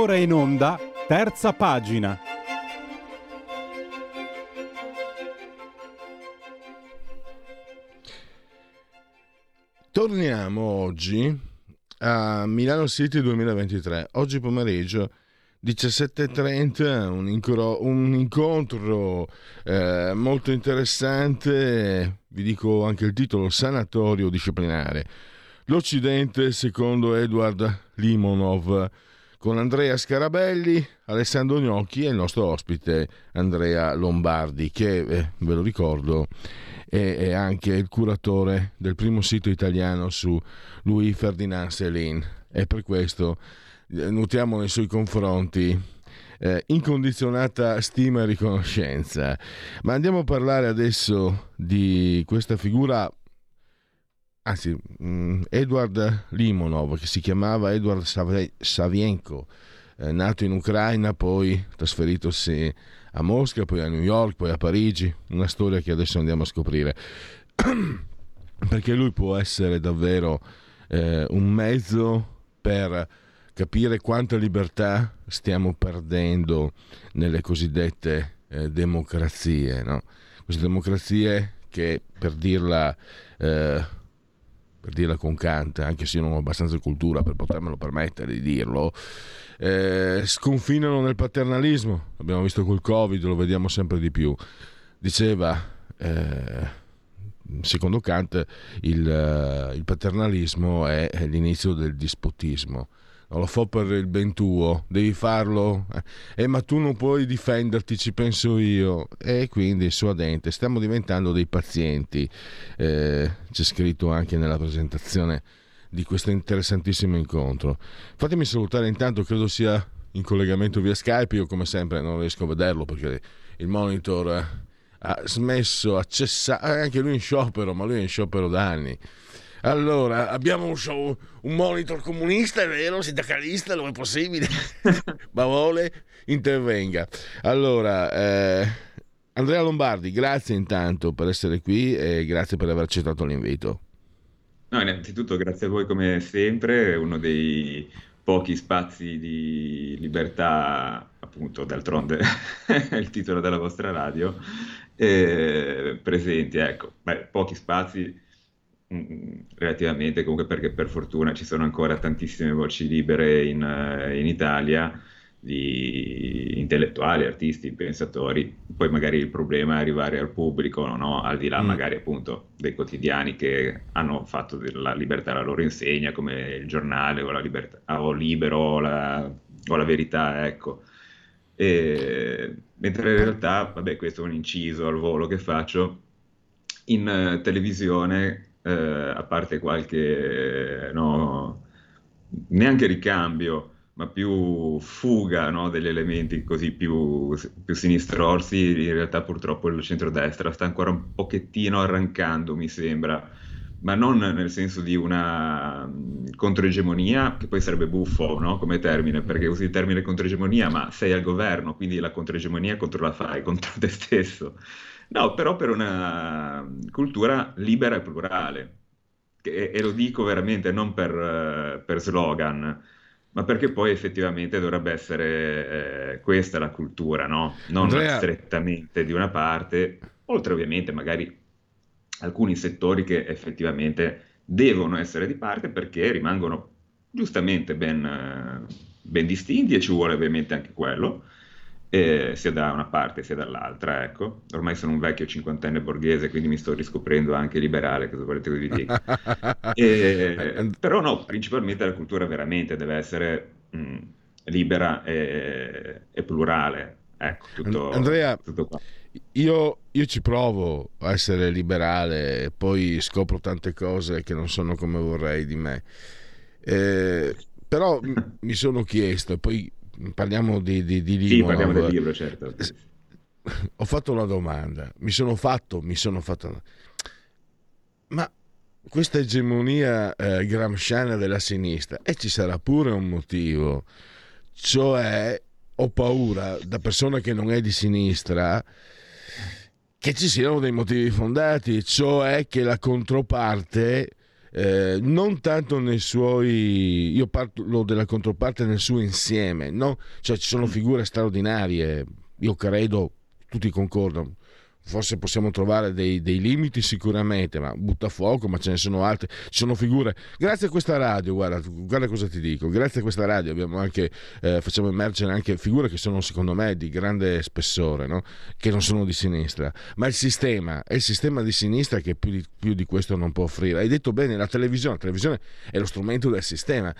Ora in onda, terza pagina. Torniamo oggi a Milano City 2023. Oggi pomeriggio 17.30, un, incro- un incontro eh, molto interessante, vi dico anche il titolo, Sanatorio disciplinare. L'Occidente secondo Edward Limonov con Andrea Scarabelli, Alessandro Gnocchi e il nostro ospite Andrea Lombardi, che eh, ve lo ricordo è, è, anche il curatore del primo sito italiano su Louis Ferdinand Céline e per questo eh, nutriamo nei suoi confronti eh, incondizionata stima e riconoscenza. Ma andiamo a parlare adesso di questa figura anzi, mm, Edward Limonov, che si chiamava Edward Savienko, eh, nato in Ucraina, poi trasferitosi a Mosca, poi a New York, poi a Parigi, una storia che adesso andiamo a scoprire. Perché lui può essere davvero eh, un mezzo per capire quanta libertà stiamo perdendo nelle cosiddette eh, democrazie, no? queste democrazie che per dirla eh, per dirla con Kant, anche se io non ho abbastanza cultura per potermelo permettere di dirlo, eh, sconfinano nel paternalismo. Abbiamo visto col Covid, lo vediamo sempre di più. Diceva, eh, secondo Kant, il, eh, il paternalismo è l'inizio del dispotismo non lo fa per il ben tuo, devi farlo, eh, ma tu non puoi difenderti, ci penso io. E quindi suadente, stiamo diventando dei pazienti, eh, c'è scritto anche nella presentazione di questo interessantissimo incontro. Fatemi salutare intanto, credo sia in collegamento via Skype, io come sempre non riesco a vederlo perché il monitor eh, ha smesso, ha cessato, anche lui in sciopero, ma lui è in sciopero da anni allora, abbiamo un, show, un monitor comunista, è vero, sindacalista, non è possibile, ma vuole, intervenga. Allora, eh, Andrea Lombardi, grazie intanto per essere qui e grazie per aver accettato l'invito. No, innanzitutto grazie a voi come sempre, uno dei pochi spazi di libertà, appunto, d'altronde è il titolo della vostra radio, eh, presenti, ecco, Beh, pochi spazi relativamente comunque perché per fortuna ci sono ancora tantissime voci libere in, eh, in Italia di intellettuali, artisti, pensatori, poi magari il problema è arrivare al pubblico, no? al di là mm. magari appunto dei quotidiani che hanno fatto della libertà la loro insegna, come il giornale o la libertà, o libero o la, o la verità, ecco. E, mentre in realtà, vabbè, questo è un inciso al volo che faccio, in uh, televisione, uh, a parte qualche, no, neanche ricambio, ma più fuga no, degli elementi così più, più sinistrorsi, in realtà purtroppo il centrodestra sta ancora un pochettino arrancando, mi sembra, ma non nel senso di una controegemonia, che poi sarebbe buffo no, come termine, perché usi il termine controegemonia, ma sei al governo, quindi la controegemonia contro la fai, contro te stesso. No, però per una cultura libera e plurale, e, e lo dico veramente non per, per slogan, ma perché poi effettivamente dovrebbe essere eh, questa la cultura, no? Non Andrea... strettamente di una parte, oltre ovviamente magari alcuni settori che effettivamente devono essere di parte perché rimangono giustamente ben, ben distinti e ci vuole ovviamente anche quello eh, sia da una parte sia dall'altra, ecco. Ormai sono un vecchio cinquantenne borghese, quindi mi sto riscoprendo anche liberale, cosa volete che vi dica. e, però no, principalmente la cultura veramente deve essere mh, libera e, e, plurale. Ecco, tutto, Andrea, tutto io, io, ci provo a essere liberale e poi scopro tante cose che non sono come vorrei di me. Eh, però mi sono chiesto, e poi parliamo di, di, di Limonov. Sì, parliamo del libro, certo. Ho fatto una domanda, mi sono fatto, mi sono fatto... Ma questa egemonia eh, gramsciana della sinistra, e ci sarà pure un motivo, cioè ho paura da persona che non è di sinistra che ci siano dei motivi fondati, cioè che la controparte eh, non tanto nei suoi io parlo della controparte nel suo insieme no? cioè ci sono figure straordinarie io credo tutti concordano forse possiamo trovare dei, dei, limiti sicuramente, ma butta fuoco, ma ce ne sono altre, ci sono figure. Grazie a questa radio, guarda, guarda cosa ti dico, grazie a questa radio anche, eh, facciamo emergere anche figure che sono secondo me di grande spessore, no? che non sono di sinistra, ma il sistema, è il sistema di sinistra che più di, più di questo non può offrire. Hai detto bene, la televisione, la televisione è lo strumento del sistema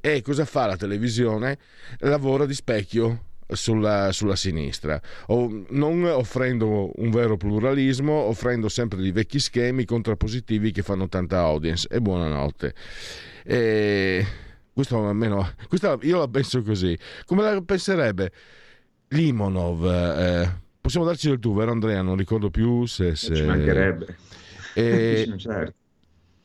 e cosa fa la televisione? Lavora di specchio sulla, sulla, sinistra, o non offrendo un vero pluralismo, offrendo sempre dei vecchi schemi contrappositivi che fanno tanta audience. E buonanotte. E questo almeno, questa io la penso così. Come la penserebbe Limonov? Eh, possiamo darci del tu, vero Andrea? Non ricordo più se... se... Ci mancherebbe. E... certo.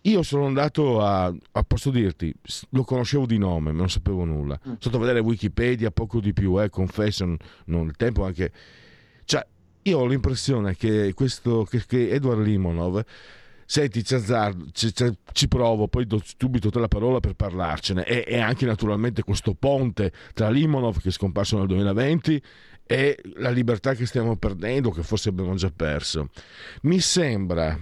Io sono andato a, a, posso dirti, lo conoscevo di nome, ma non sapevo nulla. Mm. Sono stato a vedere Wikipedia, poco di più, eh, confesso, non, il tempo anche... Cioè, io ho l'impressione che, questo, che, che Edward Limonov, senti, ci, ci, ci, provo, poi do subito te la parola per parlarcene, e, e anche naturalmente questo ponte tra Limonov che è scomparso nel 2020 e la libertà che stiamo perdendo, che forse abbiamo già perso. Mi sembra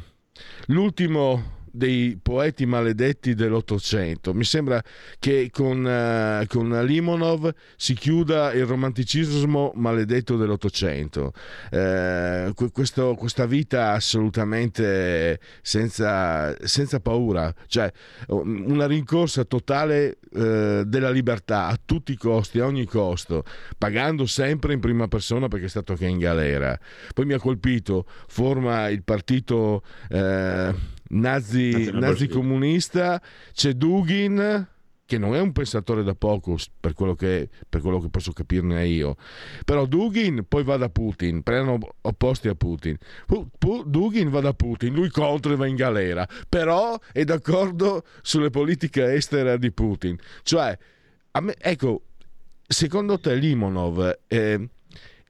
l'ultimo dei poeti maledetti dell'Ottocento. Mi sembra che con, uh, con Limonov si chiuda il romanticismo maledetto dell'Ottocento. Uh, questo, questa vita assolutamente senza, senza, paura, cioè una rincorsa totale uh, della libertà a tutti i costi, a ogni costo, pagando sempre in prima persona perché è stato che in galera. Poi mi ha colpito, forma il partito nazi, nazi comunista, c'è Dugin che non è un pensatore da poco per quello che, per quello che posso capirne io. Però Dugin poi va da Putin, prendono opposti a Putin. Dugin va da Putin, lui contro e va in galera, però è d'accordo sulle politiche estere di Putin. Cioè, me, ecco, secondo te Limonov eh,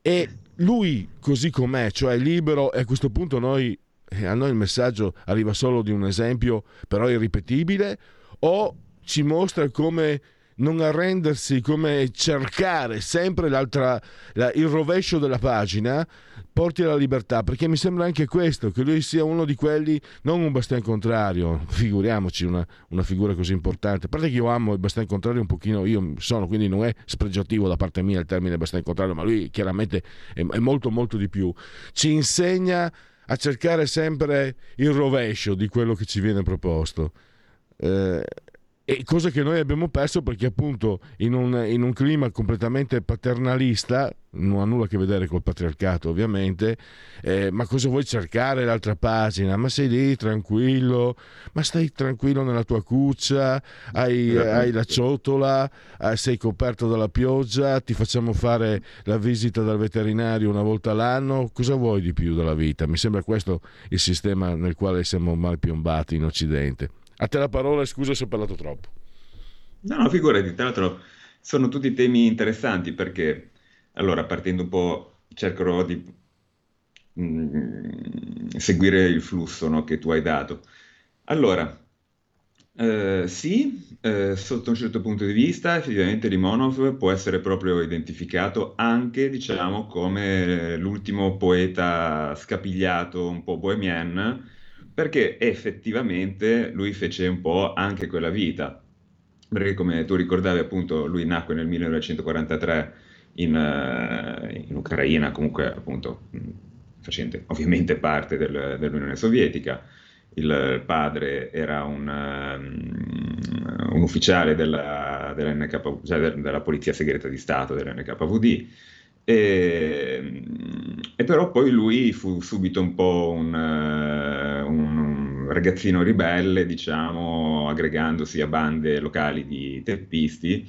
è lui così com'è, cioè libero e a questo punto noi e a noi il messaggio arriva solo di un esempio però irripetibile o ci mostra come non arrendersi, come cercare sempre l'altra, la, il rovescio della pagina, porti alla libertà, perché mi sembra anche questo, che lui sia uno di quelli, non un bastian contrario, figuriamoci una, una figura così importante, a parte che io amo il bastian contrario un pochino, io sono, quindi non è spregiativo da parte mia il termine bastian contrario, ma lui chiaramente è, è molto molto di più, ci insegna a cercare sempre il rovescio di quello che ci viene proposto. Eh, e cosa che noi abbiamo perso perché appunto in un, in un, clima completamente paternalista, non ha nulla a che vedere col patriarcato ovviamente, eh, ma cosa vuoi cercare l'altra pagina? Ma sei lì tranquillo, ma stai tranquillo nella tua cuccia, hai, hai la ciotola, eh, sei coperto dalla pioggia, ti facciamo fare la visita dal veterinario una volta l'anno, cosa vuoi di più dalla vita? Mi sembra questo il sistema nel quale siamo mal piombati in Occidente. A te la parola, scusa se ho parlato troppo. No, no, figurati, tra l'altro sono tutti temi interessanti perché, allora, partendo un po', cercherò di mh, mm, seguire il flusso no, che tu hai dato. Allora, eh, sì, eh, sotto un certo punto di vista, effettivamente Limonov può essere proprio identificato anche, diciamo, come l'ultimo poeta scapigliato, un po' bohemian, perché effettivamente lui fece un po' anche quella vita, perché come tu ricordavi appunto lui nacque nel 1943 in, uh, in Ucraina, comunque appunto facente ovviamente parte del, dell'Unione Sovietica, il padre era un, um, un ufficiale della, della, NK, cioè della Polizia Segreta di Stato dell'NKVD, e, e, però poi lui fu subito un po' un, uh, un, ragazzino ribelle, diciamo, aggregandosi a bande locali di teppisti.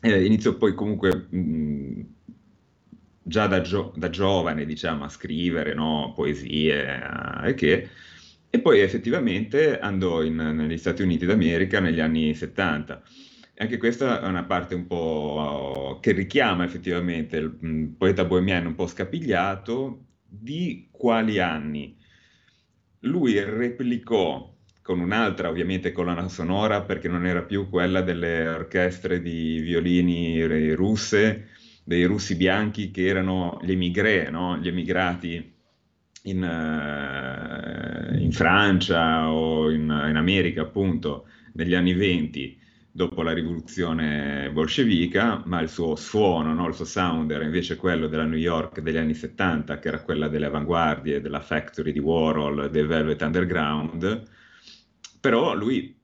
Eh, iniziò poi comunque mh, già da, gio- da, giovane, diciamo, a scrivere no? poesie eh, e che, e poi effettivamente andò in, negli Stati Uniti d'America negli anni 70 anche questa è una parte un po' che richiama effettivamente il mm, poeta bohemiano un po' scapigliato di quali anni. Lui replicò con un'altra ovviamente colonna sonora perché non era più quella delle orchestre di violini russe, dei russi bianchi che erano gli emigré, no? gli emigrati in, uh, in Francia o in, in America appunto negli anni venti dopo la rivoluzione bolscevica, ma il suo suono, no? il suo sound era invece quello della New York degli anni 70, che era quella delle avanguardie, della factory di Warhol, del Velvet Underground, però lui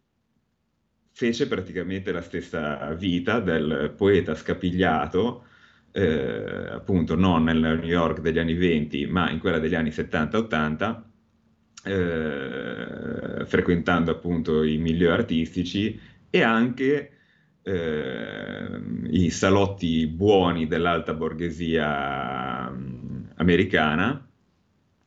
fece praticamente la stessa vita del poeta scapigliato, eh, appunto non nel New York degli anni 20, ma in quella degli anni 70-80, eh, frequentando appunto i milieu artistici e anche eh, i salotti buoni dell'alta borghesia mm, americana,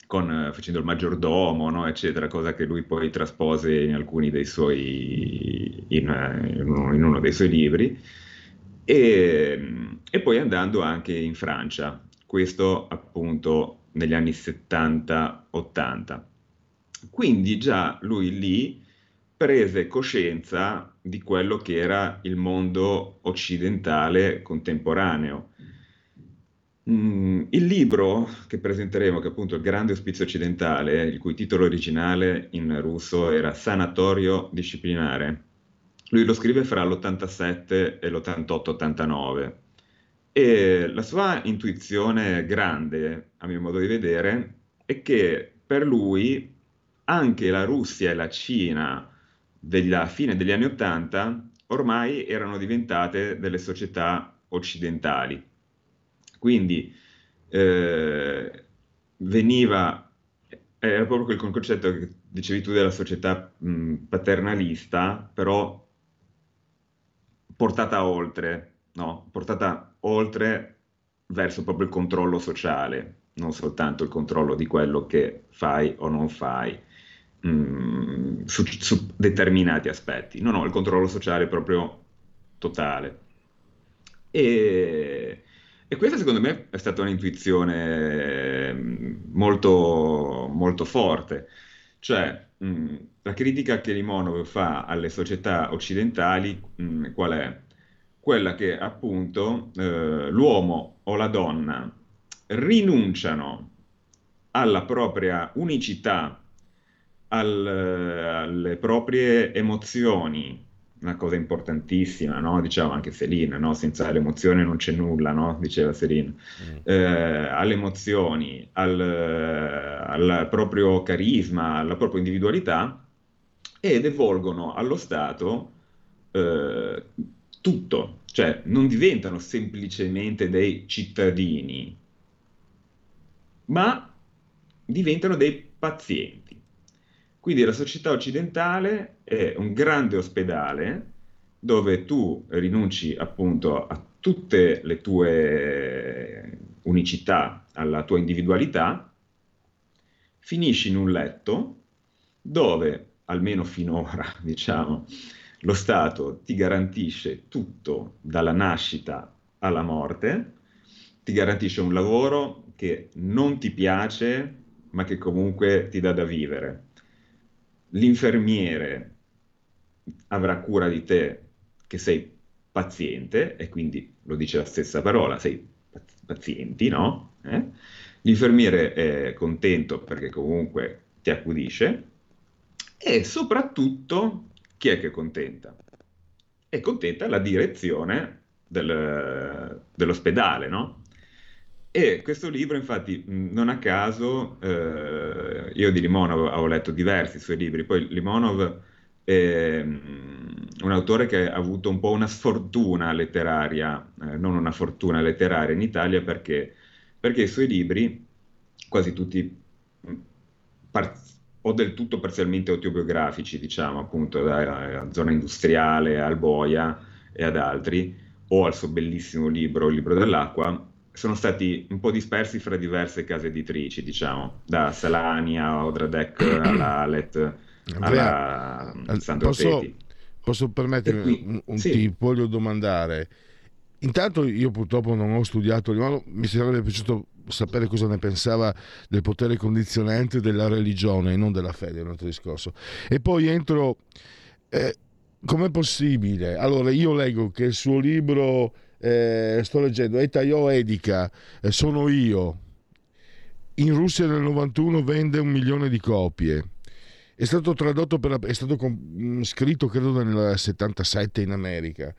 con, facendo il maggiordomo, no, eccetera, cosa che lui poi traspose in alcuni dei suoi, in, uno, in uno, dei suoi libri, e, e poi andando anche in Francia, questo appunto negli anni 70-80. Quindi già lui lì prese coscienza di quello che era il mondo occidentale contemporaneo. Mm, il libro che presenteremo, che è appunto il Grande Ospizio Occidentale, il cui titolo originale in russo era Sanatorio Disciplinare, lui lo scrive fra l'87 e l'88-89 e la sua intuizione grande, a mio modo di vedere, è che per lui anche la Russia e la Cina della fine degli anni Ottanta ormai erano diventate delle società occidentali. Quindi eh, veniva, era proprio quel concetto che dicevi tu della società mh, paternalista, però portata oltre, no? portata oltre verso proprio il controllo sociale, non soltanto il controllo di quello che fai o non fai mh, mm, su, su, determinati aspetti. No, no, il controllo sociale proprio totale. E, e questa secondo me è stata un'intuizione mm, molto, molto forte. Cioè, mh, la critica che Limonov fa alle società occidentali, mh, qual è? Quella che appunto eh, l'uomo o la donna rinunciano alla propria unicità, al, alle proprie emozioni, una cosa importantissima, no? diciamo anche Selina, no? senza l'emozione non c'è nulla, no? diceva Selina, mm. eh, alle emozioni, al, al, proprio carisma, alla propria individualità e devolgono allo Stato eh, tutto, cioè non diventano semplicemente dei cittadini, ma diventano dei pazienti. Quindi la società occidentale è un grande ospedale dove tu rinunci appunto a tutte le tue unicità, alla tua individualità, finisci in un letto dove, almeno finora, diciamo, lo Stato ti garantisce tutto dalla nascita alla morte, ti garantisce un lavoro che non ti piace, ma che comunque ti dà da vivere l'infermiere avrà cura di te che sei paziente, e quindi lo dice la stessa parola, sei pazienti, no? Eh? L'infermiere è contento perché comunque ti accudisce e soprattutto chi è che è contenta? È contenta la direzione del, dell'ospedale, no? E questo libro, infatti, non a caso, eh, io di Limonov avevo letto diversi suoi libri, poi Limonov è un autore che ha avuto un po' una sfortuna letteraria, eh, non una fortuna letteraria in Italia, perché, perché i suoi libri, quasi tutti par- o del tutto parzialmente autobiografici, diciamo, appunto, da, da Zona Industriale al Boia e ad altri, o al suo bellissimo libro, Il libro dell'acqua, sono stati un po' dispersi fra diverse case editrici, diciamo, da Salania a Odradek alla Alet alla Sandro posso, posso permettermi, qui, un, un sì. ti voglio domandare. Intanto io purtroppo non ho studiato, mi sarebbe piaciuto sapere cosa ne pensava del potere condizionante della religione e non della fede, è un altro discorso. E poi entro, eh, com'è possibile? Allora io leggo che il suo libro eh, sto leggendo Etaio Edica, eh, sono io. In Russia nel 91 vende un milione di copie. È stato tradotto per, è stato com, scritto credo nel 77 in America.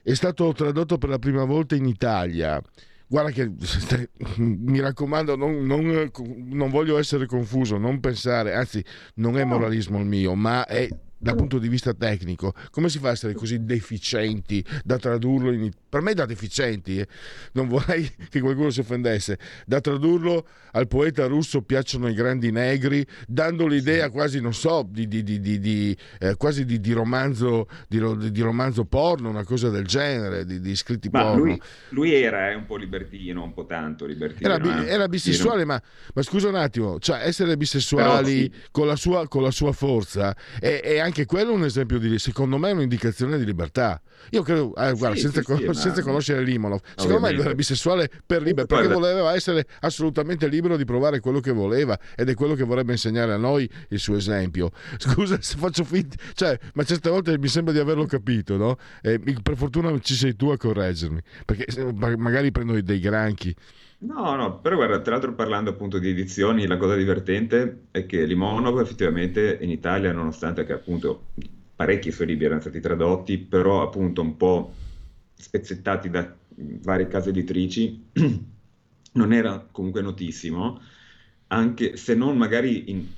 È stato tradotto per la prima volta in Italia. Guarda che mi raccomando, non, non, non voglio essere confuso, non pensare, anzi, non è moralismo il mio, ma è dal punto di vista tecnico, come si fa a essere così deficienti da tradurlo in per me da deficienti, eh. non vorrei che qualcuno si offendesse, da tradurlo al poeta russo piacciono i grandi negri, dando l'idea quasi, non so, di, di, di, di eh, quasi di, romanzo, di, romanzo porno, una cosa del genere, di, scritti ma porno. Lui, lui era eh, un po' libertino, un po' tanto libertino. Era, eh. era bisessuale, ma, ma, scusa un attimo, cioè essere bisessuali sì. con, la sua, con, la sua, forza è, è, anche quello un esempio di, secondo me, un'indicazione di libertà. Io credo, eh, guarda, sì, senza, sì, con, senza conoscere Limonov. Secondo me lui era bisessuale per libero, perché voleva essere assolutamente libero di provare quello che voleva ed è quello che vorrebbe insegnare a noi il suo esempio. Scusa se faccio finta, cioè, ma certe volte mi sembra di averlo capito, no? E per fortuna ci sei tu a correggermi, perché magari prendo dei granchi. No, no, però guarda, tra l'altro parlando appunto di edizioni, la cosa divertente è che Limonov effettivamente in Italia, nonostante che appunto parecchi suoi libri erano stati tradotti, però appunto un po' spezzettati da varie case editrici, non era comunque notissimo, anche se non magari in,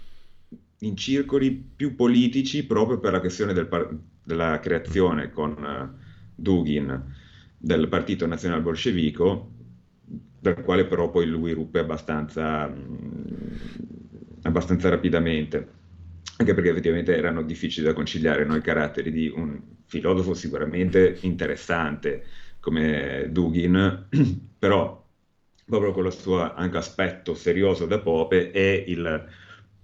in circoli più politici proprio per la questione del par- della creazione con uh, Dugin del Partito Nazionale Bolscevico, dal quale però poi lui ruppe abbastanza, mh, abbastanza rapidamente anche perché effettivamente erano difficili da conciliare no? i caratteri di un filosofo sicuramente interessante come Dugin, però proprio con il suo anche aspetto serioso da Pope è il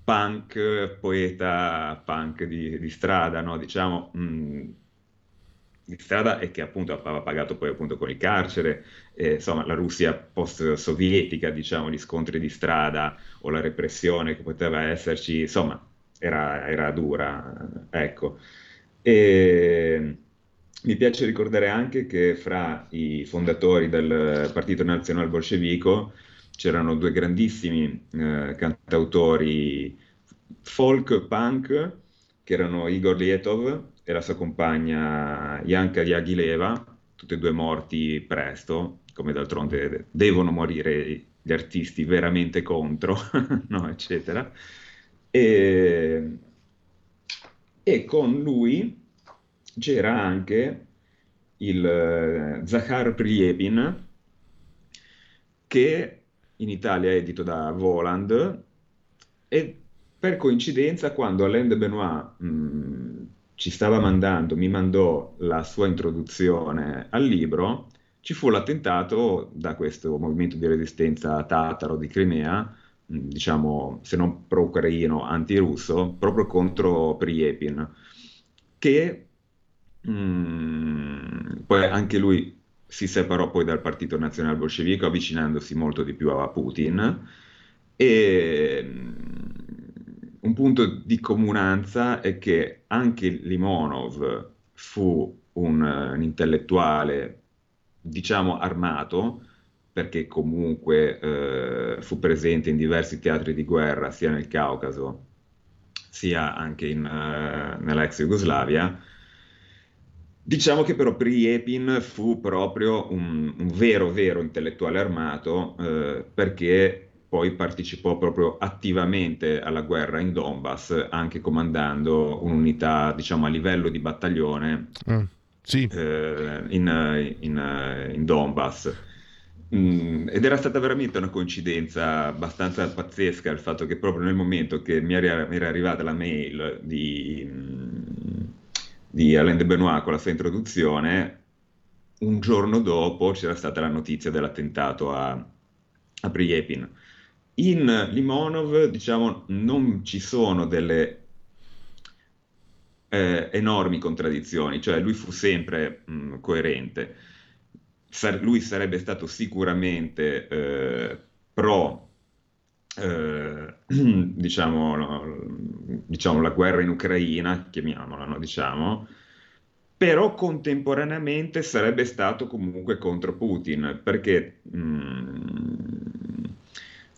punk, poeta punk di, di strada, no? diciamo, mh, mm, di strada e che appunto aveva pagato poi appunto con il carcere, eh, insomma la Russia post-sovietica, diciamo, gli scontri di strada o la repressione che poteva esserci, insomma era, era dura, ecco. E mi piace ricordare anche che fra i fondatori del Partito Nazionale Bolscevico c'erano due grandissimi eh, cantautori folk punk che erano Igor Lietov e la sua compagna Yanka Yagileva, tutti e due morti presto, come d'altronde devono morire gli artisti veramente contro, no, eccetera. E, e con lui c'era anche il uh, Zakhar Priepin, che in Italia è edito da Voland, e per coincidenza quando Alain de Benoit mh, mm, ci stava mandando, mi mandò la sua introduzione al libro, ci fu l'attentato da questo movimento di resistenza tataro di Crimea, diciamo, se non pro-ucraino, anti-russo, proprio contro Priepin, che mh, poi anche lui si separò poi dal Partito Nazionale Bolscevico, avvicinandosi molto di più a Putin, e un punto di comunanza è che anche Limonov fu un, un intellettuale, diciamo, armato, perché comunque eh, fu presente in diversi teatri di guerra, sia nel Caucaso, sia anche in, uh, nell'ex Jugoslavia. Diciamo che però Priepin fu proprio un, un vero, vero intellettuale armato, eh, perché poi partecipò proprio attivamente alla guerra in Donbass, anche comandando un'unità, diciamo, a livello di battaglione mm, sì. eh, in, in, in, Donbass. Mm, ed era stata veramente una coincidenza abbastanza pazzesca il fatto che proprio nel momento che mi era, mi era arrivata la mail di, di Alain de Benoit con la sua introduzione, un giorno dopo c'era stata la notizia dell'attentato a, a Priepin. In Limonov, diciamo, non ci sono delle eh, enormi contraddizioni, cioè lui fu sempre mh, coerente. Sar- lui sarebbe stato sicuramente eh, pro, eh, diciamo, no, diciamo, la guerra in Ucraina, chiamiamola, no, diciamo, però contemporaneamente sarebbe stato comunque contro Putin, perché mh,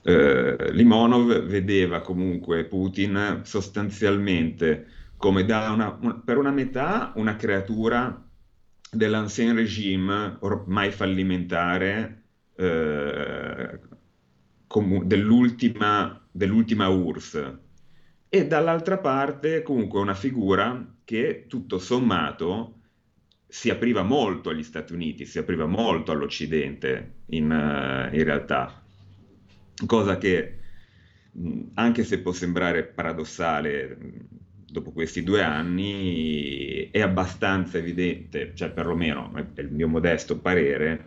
eh, Limonov vedeva comunque Putin sostanzialmente come una, per una metà una creatura dell'ancien regime ormai fallimentare eh, dell'ultima, dell'ultima URSS. E dall'altra parte comunque una figura che tutto sommato si apriva molto agli Stati Uniti, si apriva molto all'Occidente in, uh, in realtà cosa che anche se può sembrare paradossale dopo questi due anni è abbastanza evidente, cioè perlomeno è il mio modesto parere,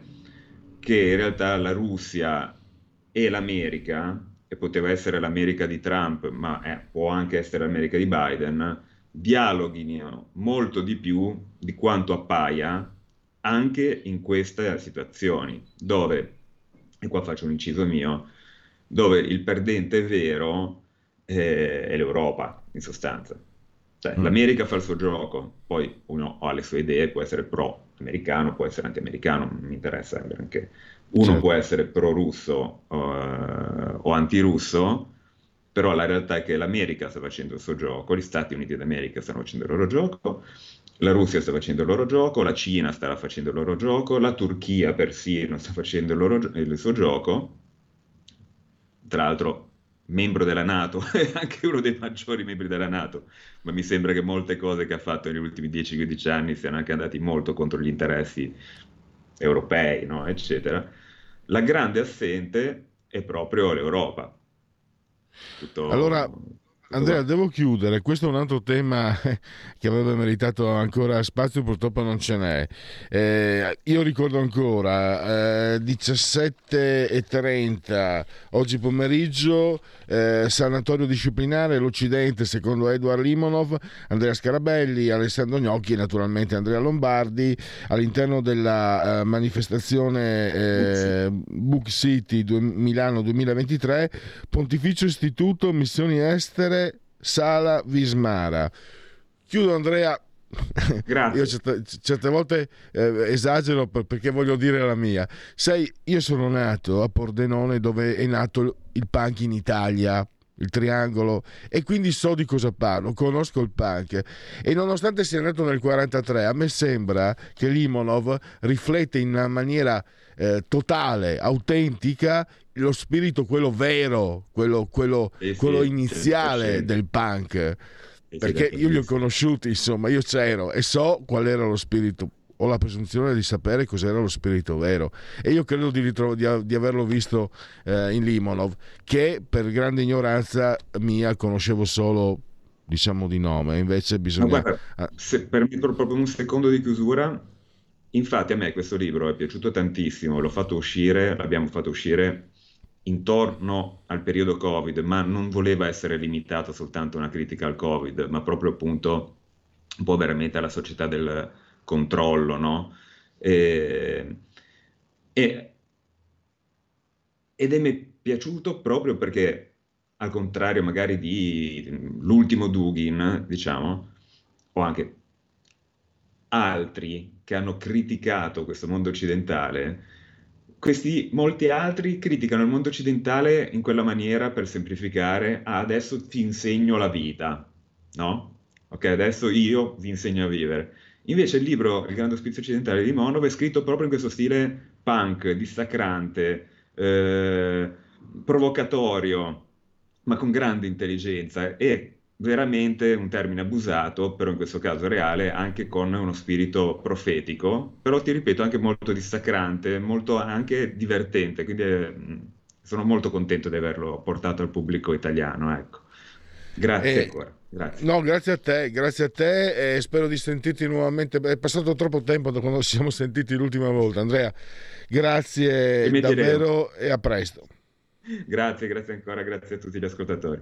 che in realtà la Russia e l'America, e poteva essere l'America di Trump, ma eh, può anche essere l'America di Biden, dialoghino molto di più di quanto appaia anche in queste situazioni, dove, e qua faccio un inciso mio, dove il perdente vero eh, è l'Europa, in sostanza. Cioè, mm. l'America fa il suo gioco, poi uno ha le sue idee, può essere pro-americano, può essere anti-americano, non mi interessa anche. Uno certo. può essere pro-russo uh, o anti-russo, però la realtà è che l'America sta facendo il suo gioco, gli Stati Uniti d'America stanno facendo il loro gioco, la Russia sta facendo il loro gioco, la Cina sta facendo il loro gioco, la Turchia persino sta facendo il, loro, il suo gioco, tra l'altro membro della Nato, anche uno dei maggiori membri della Nato, ma mi sembra che molte cose che ha fatto negli ultimi 10-15 anni siano anche andati molto contro gli interessi europei, no? eccetera. La grande assente è proprio l'Europa. Tutto... Allora, Andrea, devo chiudere. Questo è un altro tema che avrebbe meritato ancora spazio, purtroppo non ce n'è. Eh, io ricordo ancora eh, 17.30 oggi pomeriggio, eh, sanatorio disciplinare, l'Occidente secondo Edward Limonov, Andrea Scarabelli, Alessandro Gnocchi e naturalmente Andrea Lombardi all'interno della eh, manifestazione eh, Book City Milano 2023, Pontificio Istituto Missioni Estere Sala Vismara. Chiudo Andrea Grazie. Io certe, certe volte eh, esagero perché voglio dire la mia. Sai, io sono nato a Pordenone dove è nato il punk in Italia il triangolo e quindi so di cosa parlo, conosco il punk e nonostante sia nato nel 43 a me sembra che Limonov riflette in una maniera eh, totale, autentica lo spirito quello vero, quello, quello, eh sì, quello iniziale del punk. Perché io li ho conosciuti, insomma, io c'ero e so qual era lo spirito. Ho la presunzione di sapere cos'era lo spirito vero. E io credo di, ritro- di, di averlo visto eh, in Limonov, che per grande ignoranza mia conoscevo solo diciamo di nome, invece bisogna... Guarda, se permetto proprio un secondo di chiusura, infatti a me questo libro è piaciuto tantissimo, l'ho fatto uscire, l'abbiamo fatto uscire intorno al periodo Covid, ma non voleva essere limitato soltanto a una critica al Covid, ma proprio appunto un po' veramente alla società del controllo, no? E, e, ed è mi piaciuto proprio perché, al contrario magari di l'ultimo Dugin, diciamo, o anche altri che hanno criticato questo mondo occidentale, questi molti altri criticano il mondo occidentale in quella maniera per semplificare, ah, adesso ti insegno la vita, no? Ok, adesso io vi insegno a vivere. Invece il libro Il grande ospizio occidentale di Monov è scritto proprio in questo stile punk, dissacrante, eh, provocatorio, ma con grande intelligenza e veramente un termine abusato, però in questo caso reale, anche con uno spirito profetico, però ti ripeto anche molto dissacrante, molto anche divertente, quindi eh, sono molto contento di averlo portato al pubblico italiano. Ecco. Grazie eh, ancora. Grazie. No, grazie a te, grazie a te e spero di sentirti nuovamente. È passato troppo tempo da quando ci siamo sentiti l'ultima volta. Andrea, grazie davvero e a presto. Grazie, grazie ancora, grazie a tutti gli ascoltatori.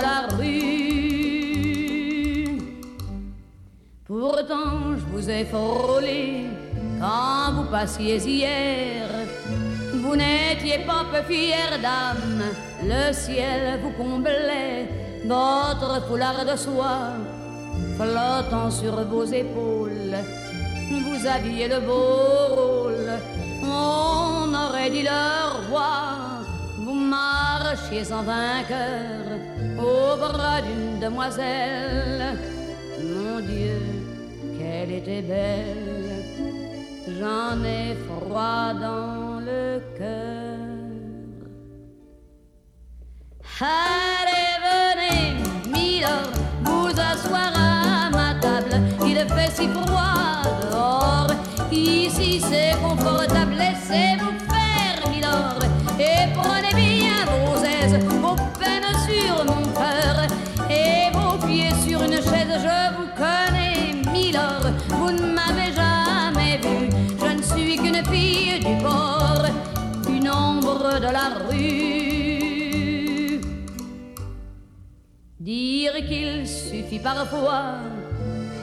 La rue. Pourtant, je vous ai frôlé quand vous passiez hier. Vous n'étiez pas peu fière d'âme, le ciel vous comblait, votre foulard de soie flottant sur vos épaules. Vous aviez le beau rôle, on aurait dit le roi. Vous marchiez en vainqueur au bras d'une demoiselle. Mon Dieu, qu'elle était belle, j'en ai froid dans le cœur. Allez, venez, Milord, vous asseoir à ma table. Il fait si froid dehors. Ici c'est confortable, laissez-vous faire, Milord. Et prenez bien vos aises, vos peines mon cœur. Et vos pieds sur une chaise, je vous connais, Milord. Vous ne m'avez jamais vu, je ne suis qu'une fille du port, une ombre de la rue. Dire qu'il suffit parfois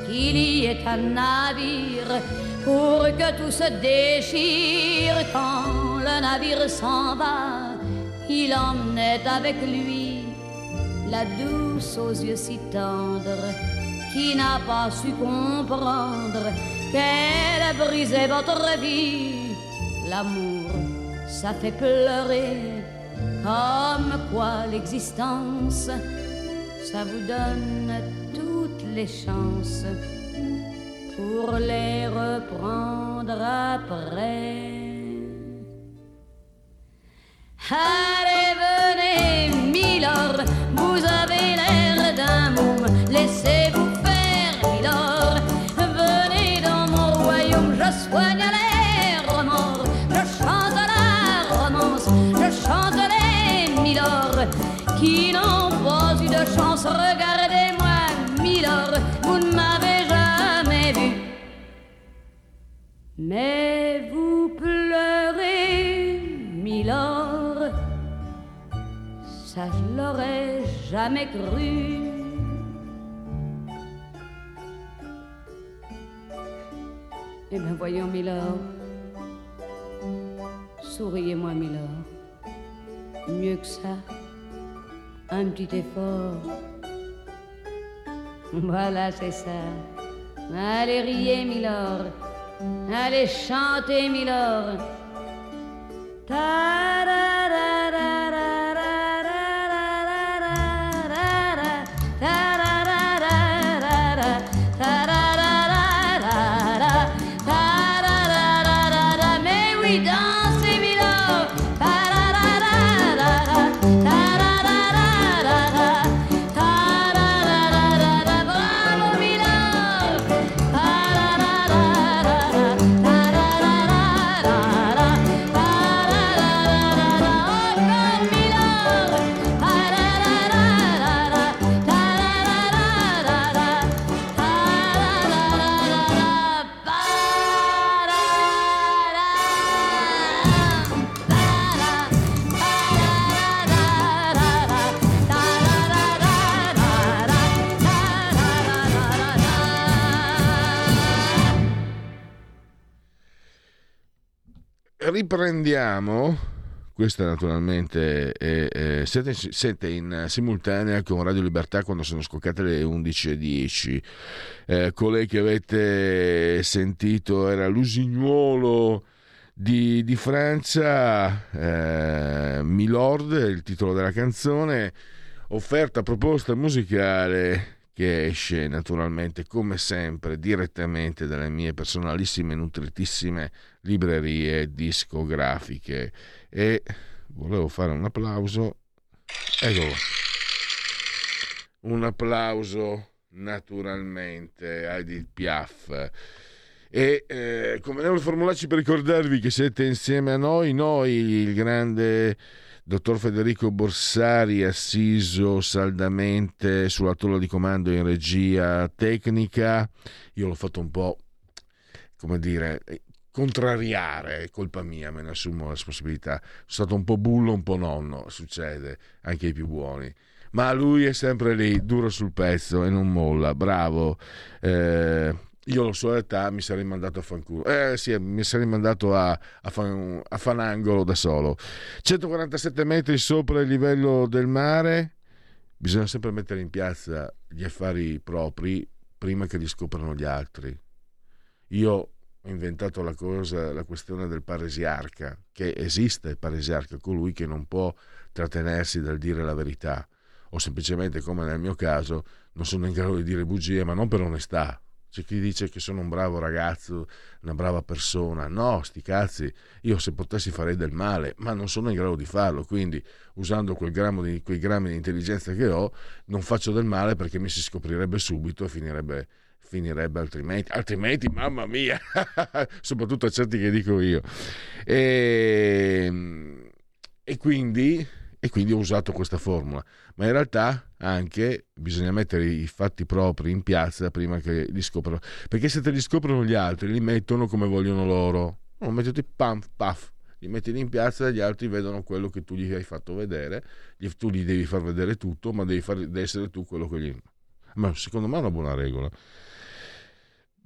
qu'il y ait un navire pour que tout se déchire quand le navire s'en va. Il emmenait avec lui la douce aux yeux si tendres, qui n'a pas su comprendre qu'elle a brisé votre vie. L'amour, ça fait pleurer, comme quoi l'existence, ça vous donne toutes les chances pour les reprendre après. Allez, venez, Milord, vous avez l'air d'un môme, laissez-vous faire, Milord. Venez dans mon royaume, je soigne les remords, je chante la romance, je chante les Milord qui n'ont pas eu de chance. Regardez-moi, Milord, vous ne m'avez jamais vu. Mais vous ça je l'aurais jamais cru. Eh bien voyons, Milord, souriez-moi, Milord. Mieux que ça, un petit effort. Voilà, c'est ça. Allez riez, Milord. Allez chanter, Milord. Ta riprendiamo. Questa naturalmente è, è, siete, siete, in simultanea con Radio Libertà quando sono scoccate le 11.10. Eh, colei che avete sentito era Lusignuolo di, di Francia, eh, Milord, il titolo della canzone, offerta, proposta musicale che esce naturalmente come sempre direttamente dalle mie personalissime nutritissime librerie discografiche. E volevo fare un applauso. Eccolo un applauso naturalmente a Edith Piaf. E eh, come devo formularci per ricordarvi che siete insieme a noi noi il grande dottor Federico Borsari assiso saldamente sulla tolla di comando in regia tecnica io l'ho fatto un po' come dire contrariare, è colpa mia, me ne assumo la responsabilità. Sono stato un po' bullo, un po' nonno, succede anche ai più buoni. Ma lui è sempre lì, duro sul pezzo e non molla, bravo. Eh, io alla sua età mi sarei mandato a fanculo. Eh sì, mi sarei mandato a, a, fan, a fanangolo da solo. 147 metri sopra il livello del mare. Bisogna sempre mettere in piazza gli affari propri prima che li scoprano gli altri. Io ho inventato la cosa, la questione del paresiarca, che esiste il paresiarca, colui che non può trattenersi dal dire la verità, o semplicemente, come nel mio caso, non sono in grado di dire bugie, ma non per onestà. C'è chi dice che sono un bravo ragazzo, una brava persona. No, sti cazzi, io se potessi farei del male, ma non sono in grado di farlo. Quindi, usando quel di, quei grammi di intelligenza che ho, non faccio del male perché mi si scoprirebbe subito e finirebbe finirebbe altrimenti, altrimenti mamma mia, soprattutto a certi che dico io. E, ehm, e, quindi, e quindi ho usato questa formula, ma in realtà anche bisogna mettere i fatti propri in piazza prima che li scoprano, perché se te li scoprono gli altri li mettono come vogliono loro, no, mettiti pam, paf, li metti in piazza e gli altri vedono quello che tu gli hai fatto vedere, tu gli devi far vedere tutto, ma devi, far, devi essere tu quello che gli... Ma secondo me è una buona regola.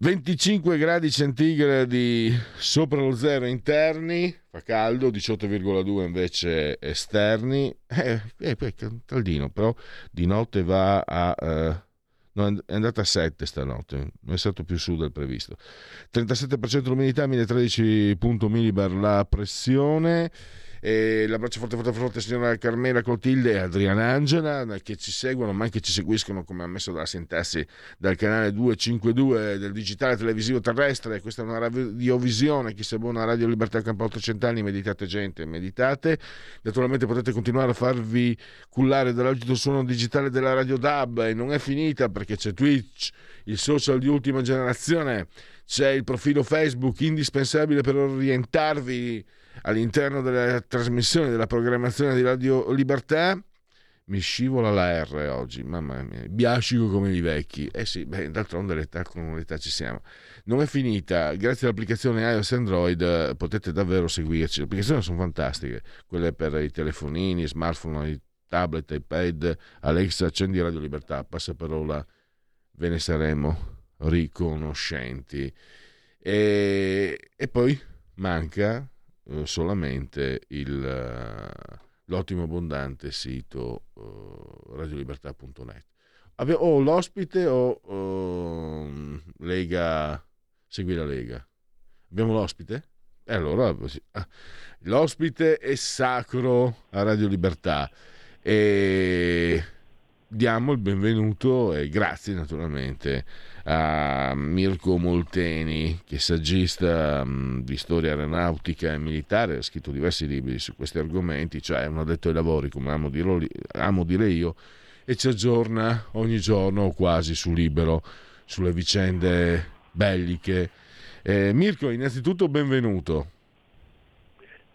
25 gradi centigradi sopra lo zero interni, fa caldo, 18,2 invece esterni, eh, eh, caldino, però di notte va a... Eh, no, è andata a 7 stanotte, è stato più su del previsto. 37% l'umidità, 1013 millibar la pressione. E l'abbraccio forte forte forte signora Carmela Clotilde e Adriana Angela che ci seguono ma anche ci seguiscono come ammesso dalla sintassi dal canale 252 del digitale televisivo terrestre. Questa è una radiovisione chi si abbona a Radio Libertà Campo 800 anni meditate gente meditate. Naturalmente potete continuare a farvi cullare dall'agito suono digitale della Radio DAB e non è finita perché c'è Twitch il social di ultima generazione. C'è il profilo Facebook indispensabile per orientarvi all'interno della trasmissione della programmazione di Radio Libertà mi scivola la R oggi, mamma mia, biascico come i vecchi. Eh sì, beh, d'altronde l'età con l'età ci siamo. Non è finita, grazie all'applicazione iOS Android eh, potete davvero seguirci. Le applicazioni sono fantastiche, quelle per i telefonini, smartphone, tablet, iPad, Alexa, accendi Radio Libertà, passaparola, ve ne saremo riconoscenti. E, e poi manca eh, solamente il, uh, l'ottimo abbondante sito uh, radiolibertà.net. Ave- o l'ospite o uh, Lega, segui la Lega. Abbiamo l'ospite? E allora ah, l'ospite è sacro a Radio Libertà e diamo il benvenuto e grazie naturalmente a Mirko Molteni, che è saggista di storia aeronautica e militare, ha scritto diversi libri su questi argomenti, cioè è un addetto ai lavori, come amo, dirlo, amo dire io, e ci aggiorna ogni giorno quasi su Libero sulle vicende belliche. Eh, Mirko, innanzitutto benvenuto.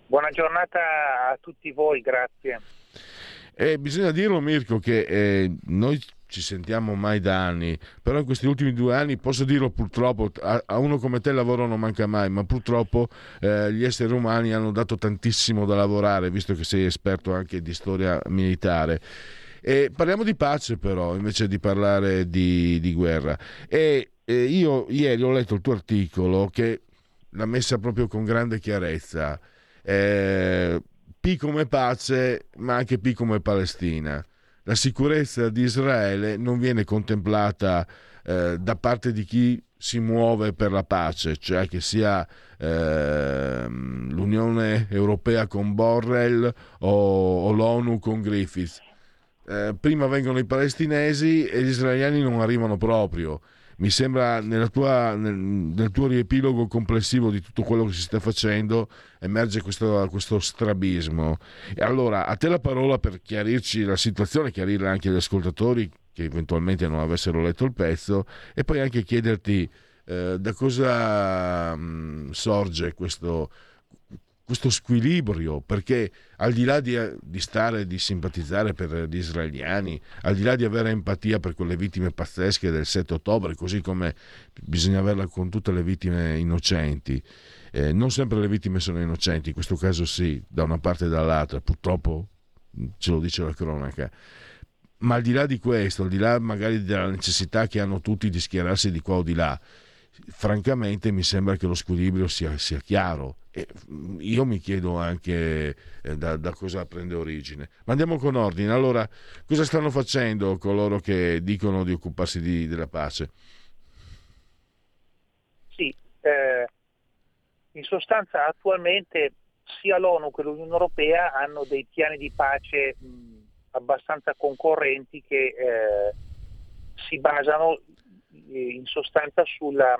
Buona giornata a tutti voi, grazie. Eh, bisogna dirlo Mirko che eh, noi ci sentiamo mai da anni, però in questi ultimi due anni posso dirlo purtroppo, a, a uno come te il lavoro non manca mai, ma purtroppo eh, gli esseri umani hanno dato tantissimo da lavorare, visto che sei esperto anche di storia militare. E parliamo di pace però, invece di parlare di, di guerra. E eh, io ieri ho letto il tuo articolo che l'ha messa proprio con grande chiarezza. Eh, P come pace, ma anche P come Palestina la sicurezza di Israele non viene contemplata eh, da parte di chi si muove per la pace, cioè che sia eh, l'Unione Europea con Borrell o, o l'ONU con Griffiths. Eh, prima vengono i palestinesi e gli israeliani non arrivano proprio mi sembra tua, nel, nel, tuo riepilogo complessivo di tutto quello che si sta facendo emerge questo, questo, strabismo. E allora a te la parola per chiarirci la situazione, chiarirla anche agli ascoltatori che eventualmente non avessero letto il pezzo e poi anche chiederti eh, da cosa mh, mm, sorge questo, questo squilibrio, perché al di là di, di stare, di simpatizzare per gli israeliani, al di là di avere empatia per quelle vittime pazzesche del 7 ottobre, così come bisogna averla con tutte le vittime innocenti, eh, non sempre le vittime sono innocenti, in questo caso sì, da una parte e dall'altra, purtroppo ce lo dice la cronaca. Ma al di là di questo, al di là magari della necessità che hanno tutti di schierarsi di qua o di là, francamente mi sembra che lo squilibrio sia, sia chiaro. E mm, io mi chiedo anche eh, da, da, cosa prende origine. Ma andiamo con ordine. Allora, cosa stanno facendo coloro che dicono di occuparsi di, della pace? Sì, eh, in sostanza attualmente sia l'ONU che l'Unione Europea hanno dei piani di pace mh, abbastanza concorrenti che eh, si basano in sostanza sulla,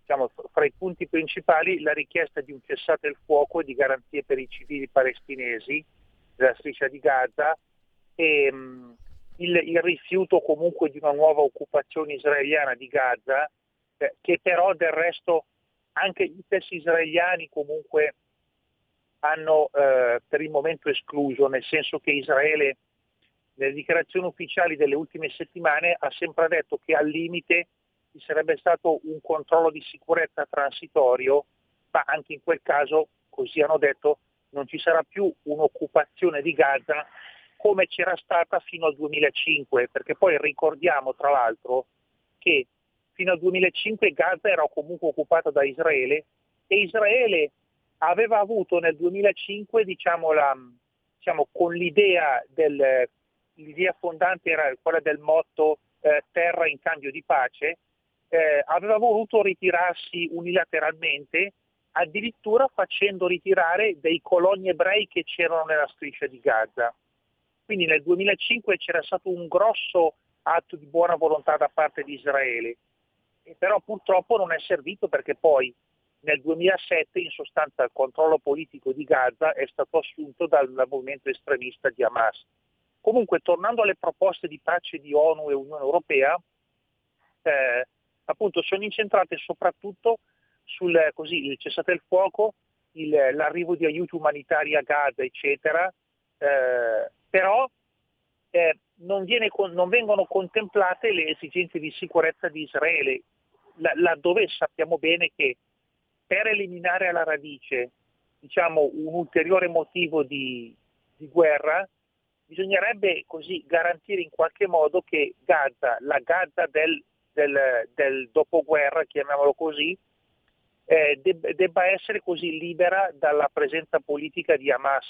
diciamo, fra i punti principali la richiesta di un cessate il fuoco e di garanzie per i civili palestinesi della striscia di Gaza e mh, il, il, rifiuto comunque di una nuova occupazione israeliana di Gaza, eh, che però del resto anche gli stessi israeliani comunque hanno eh, per il momento escluso, nel senso che Israele nelle dichiarazioni ufficiali delle ultime settimane ha sempre detto che al limite ci sarebbe stato un controllo di sicurezza transitorio, ma anche in quel caso, così hanno detto, non ci sarà più un'occupazione di Gaza come c'era stata fino al 2005, perché poi ricordiamo tra l'altro che fino al 2005 Gaza era comunque occupata da Israele e Israele aveva avuto nel 2005 diciamo, la, diciamo, con l'idea del l'idea fondante era quella del motto eh, terra in cambio di pace, eh, aveva voluto ritirarsi unilateralmente, addirittura facendo ritirare dei coloni ebrei che c'erano nella striscia di Gaza. Quindi nel 2005 c'era stato un grosso atto di buona volontà da parte di Israele, però purtroppo non è servito perché poi nel 2007 in sostanza il controllo politico di Gaza è stato assunto dal movimento estremista di Hamas. Comunque, tornando alle proposte di pace di ONU e Unione Europea, eh, appunto sono incentrate soprattutto sul così, il cessate il fuoco, il, l'arrivo di aiuti umanitari a Gaza, eccetera, eh, però eh, non, viene, non, vengono contemplate le esigenze di sicurezza di Israele, laddove sappiamo bene che per eliminare alla radice diciamo, un ulteriore motivo di, di guerra bisognerebbe così garantire in qualche modo che Gaza, la Gaza del, del, del dopoguerra, chiamiamolo così, eh, deb- debba essere così libera dalla presenza politica di Hamas.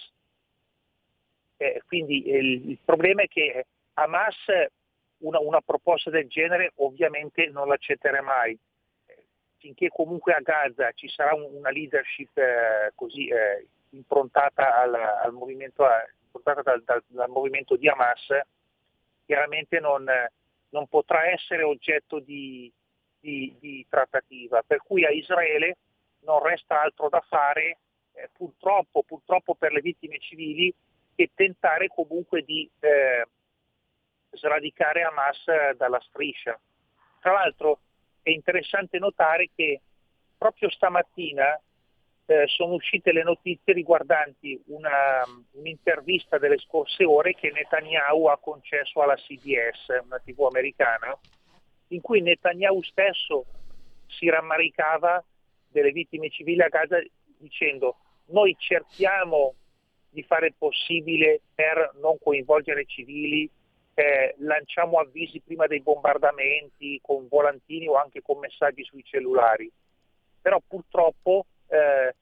Eh, quindi eh, il, problema è che Hamas una, una, proposta del genere ovviamente non l'accetterà mai. Finché comunque a Gaza ci sarà un, una leadership eh, così eh, improntata al, al movimento portata dal, dal, dal movimento di Hamas, chiaramente non, non potrà essere oggetto di, di, di, trattativa. Per cui a Israele non resta altro da fare, eh, purtroppo, purtroppo, per le vittime civili, che tentare comunque di eh, sradicare Hamas dalla striscia. Tra l'altro è interessante notare che proprio stamattina eh, sono uscite le notizie riguardanti una, un'intervista delle scorse ore che Netanyahu ha concesso alla CBS, una tv americana, in cui Netanyahu stesso si rammaricava delle vittime civili a Gaza dicendo noi cerchiamo di fare il possibile per non coinvolgere civili, eh, lanciamo avvisi prima dei bombardamenti con volantini o anche con messaggi sui cellulari, però purtroppo eh,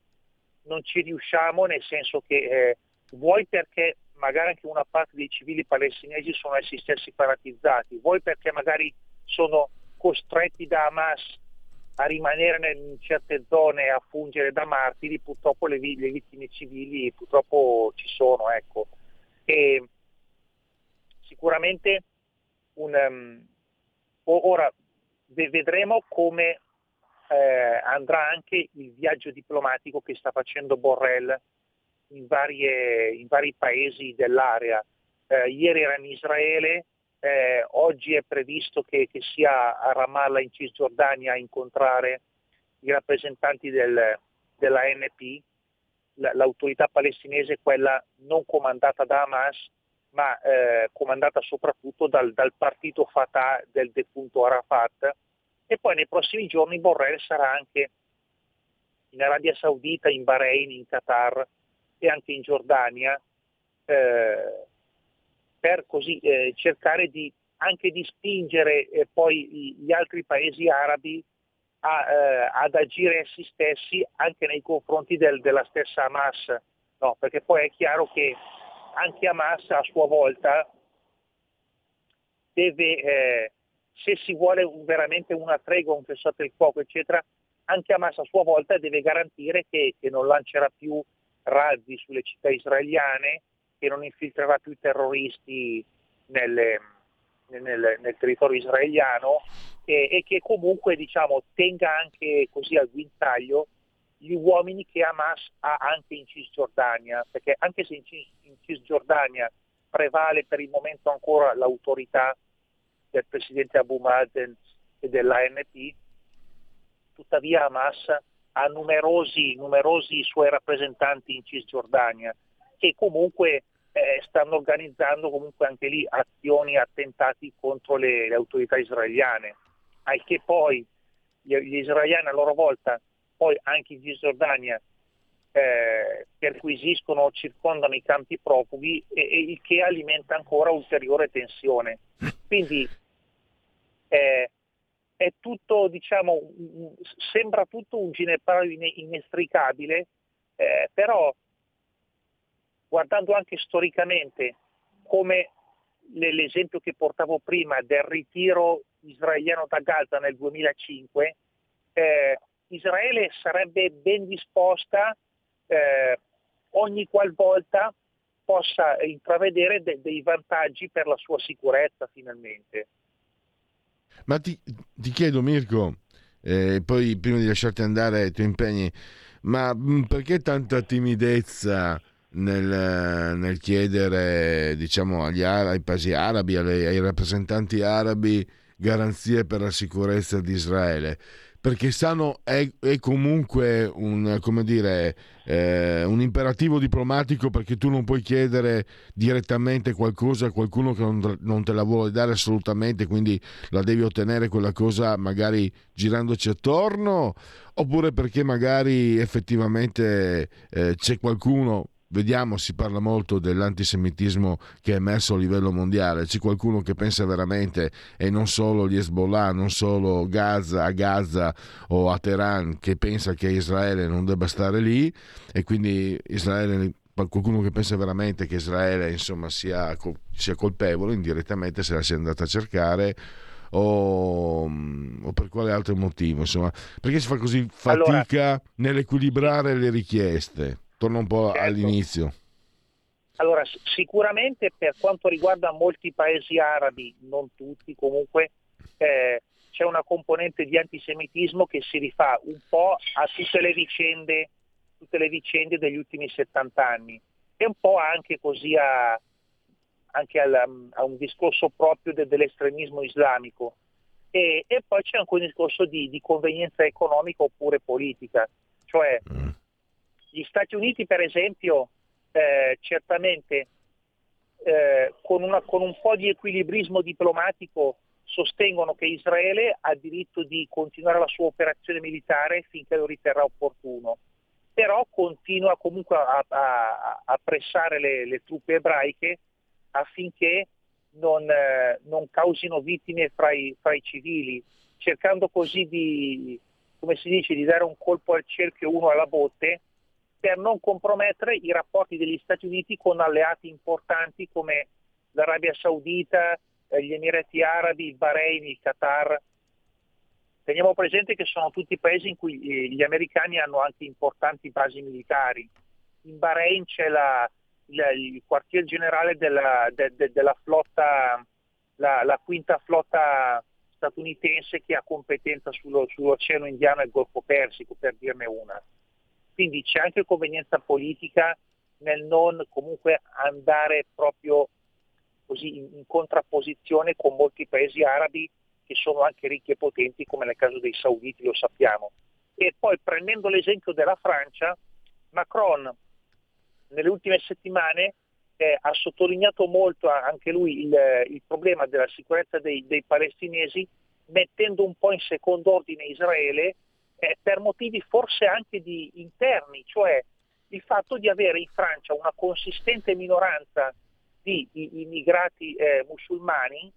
non ci riusciamo nel senso che eh, vuoi perché magari anche una parte dei civili palestinesi sono essi stessi fanatizzati, vuoi perché magari sono costretti da Hamas a rimanere in certe zone a fungere da martiri, purtroppo le, le vittime civili purtroppo ci sono. Ecco. E sicuramente un, um, ora vedremo come eh, andrà anche il viaggio diplomatico che sta facendo Borrell in, varie, in vari paesi dell'area. Eh, ieri era in Israele, eh, oggi è previsto che, che, sia a Ramallah in Cisgiordania a incontrare i rappresentanti del, della NP, l'autorità palestinese, quella non comandata da Hamas, ma eh, comandata soprattutto dal, dal, partito Fatah del defunto Arafat, e poi nei prossimi giorni Borrell sarà anche in Arabia Saudita, in Bahrain, in Qatar e anche in Giordania eh, per così eh, cercare di, anche di spingere eh, poi gli altri paesi arabi a, eh, ad agire essi stessi anche nei confronti del, della stessa Hamas, no, perché poi è chiaro che anche Hamas a sua volta deve eh, se si vuole veramente una tregua, un cessate il fuoco, eccetera, anche Hamas a sua volta deve garantire che, che non lancerà più razzi sulle città israeliane, che non infiltrerà più terroristi nelle, nel, nel, territorio israeliano e, e, che comunque diciamo, tenga anche così al guinzaglio gli uomini che Hamas ha anche in Cisgiordania, perché anche se in, Cis, in Cisgiordania prevale per il momento ancora l'autorità del presidente Abu Mazen e dell'ANP, tuttavia Hamas ha numerosi, numerosi suoi rappresentanti in Cisgiordania che comunque eh, stanno organizzando comunque anche lì azioni, attentati contro le, le autorità israeliane, al che poi gli, gli, israeliani a loro volta, poi anche in Cisgiordania, eh, perquisiscono circondano i campi profughi e, e il che alimenta ancora ulteriore tensione. Quindi eh, è tutto, diciamo, sembra tutto un ginepraio inestricabile, eh, però guardando anche storicamente come l'esempio che portavo prima del ritiro israeliano da Gaza nel 2005, eh, Israele sarebbe ben disposta eh, ogni qualvolta possa intravedere de- dei vantaggi per la sua sicurezza finalmente. Ma ti, ti chiedo Mirko, eh, poi prima di lasciarti andare ai tuoi impegni, ma mm, perché tanta timidezza nel, nel chiedere diciamo, agli, ai paesi arabi, ai, ai rappresentanti arabi garanzie per la sicurezza di Israele? Perché sanno è, è comunque un, dire, eh, un, imperativo diplomatico perché tu non puoi chiedere direttamente qualcosa a qualcuno che non, non, te la vuole dare assolutamente, quindi la devi ottenere quella cosa magari girandoci attorno, oppure perché magari effettivamente eh, c'è qualcuno Vediamo, si parla molto dell'antisemitismo che è emerso a livello mondiale. C'è qualcuno che pensa veramente, e non solo gli Hezbollah, non solo Gaza, a Gaza o a Teheran, che pensa che Israele non debba stare lì e quindi Israele qualcuno che pensa veramente che Israele insomma, sia, sia, colpevole indirettamente se la sia andata a cercare o, o, per quale altro motivo insomma perché si fa così fatica allora, nell'equilibrare le richieste Torno un po' certo. all'inizio. Allora, sicuramente per quanto riguarda molti paesi arabi, non tutti comunque, eh, c'è una componente di antisemitismo che si rifà un po' a tutte le vicende, tutte le vicende degli ultimi 70 anni e un po' anche così a, anche al, a un discorso proprio de, dell'estremismo islamico. E, e, poi c'è anche un discorso di, di convenienza economica oppure politica, cioè mm gli Stati Uniti, per esempio, eh, certamente eh, con, una, con un po' di equilibrismo diplomatico sostengono che Israele ha diritto di continuare la sua operazione militare finché lo riterrà opportuno, però continua comunque a, a, a pressare le, le, truppe ebraiche affinché non, eh, non causino vittime fra i, fra i, civili, cercando così di, come si dice, di dare un colpo al cerchio uno alla botte per non compromettere i rapporti degli Stati Uniti con alleati importanti come l'Arabia Saudita, eh, gli Emirati Arabi, il Bahrain, il Qatar. Teniamo presente che sono tutti paesi in cui eh, gli americani hanno anche importanti basi militari. In Bahrain c'è la, la, il quartier generale della, de, de, della flotta, la, la, quinta flotta statunitense che ha competenza sullo, sull'Oceano Indiano e il Golfo Persico, per dirne una. Quindi c'è anche convenienza politica nel non comunque andare proprio così in, in contrapposizione con molti paesi arabi che sono anche ricchi e potenti come nel caso dei sauditi, lo sappiamo. E poi prendendo l'esempio della Francia, Macron nelle ultime settimane eh, ha sottolineato molto anche lui il, il problema della sicurezza dei, dei, palestinesi, mettendo un po' in secondo ordine Israele eh, per motivi forse anche di interni, cioè il fatto di avere in Francia una consistente minoranza di, immigrati eh, musulmani,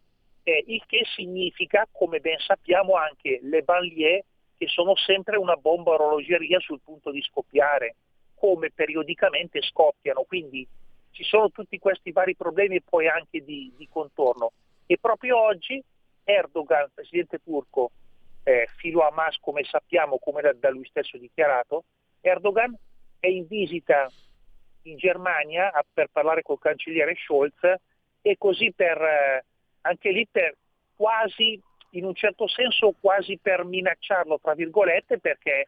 eh, il che significa, come ben sappiamo, anche le banlieue che sono sempre una bomba orologeria sul punto di scoppiare, come periodicamente scoppiano. Quindi ci sono tutti questi vari problemi poi anche di, di contorno. E proprio oggi Erdogan, presidente turco, eh, filo Hamas come sappiamo, come da, da, lui stesso dichiarato, Erdogan è in visita in Germania a, per parlare col cancelliere Scholz e così per, eh, anche lì per quasi, in un certo senso quasi per minacciarlo, tra virgolette, perché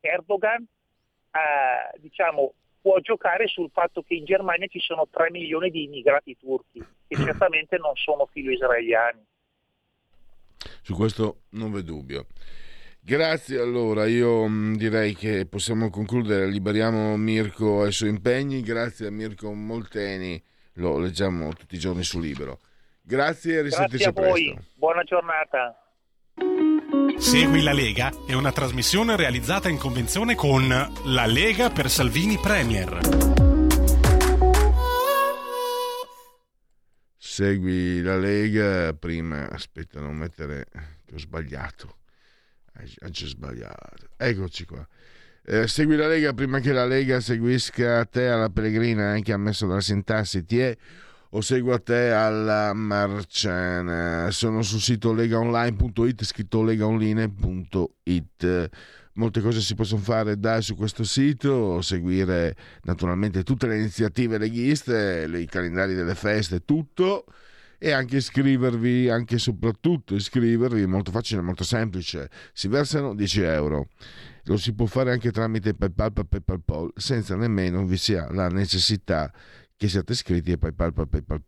Erdogan eh, diciamo, può giocare sul fatto che in Germania ci sono 3 milioni di immigrati turchi, che certamente non sono filo israeliani. Su questo non v'è dubbio. Grazie allora, io mm, direi che possiamo concludere, liberiamo Mirko ai suoi impegni, grazie a Mirko Molteni, lo leggiamo tutti i giorni su Libero. Grazie e risentirci Grazie a voi, presto. buona giornata. Segui la Lega è una trasmissione realizzata in convenzione con La Lega per Salvini Premier. Segui la Lega prima, aspetta non mettere che ho sbagliato, ho già sbagliato, eccoci qua. Eh, segui la Lega prima che la Lega seguisca te alla Pellegrina, anche ammesso dalla sintassi, è o seguo te alla Marciana. Sono sul sito legaonline.it, scritto legaonline.it. Molte cose si possono fare da su questo sito, seguire naturalmente tutte le iniziative leghiste, i calendari delle feste, tutto e anche iscrivervi, anche e soprattutto iscrivervi, molto facile, molto semplice. Si versano 10 euro. Lo si può fare anche tramite PayPal PayPal senza nemmeno vi sia la necessità che siate iscritti a PayPal PayPal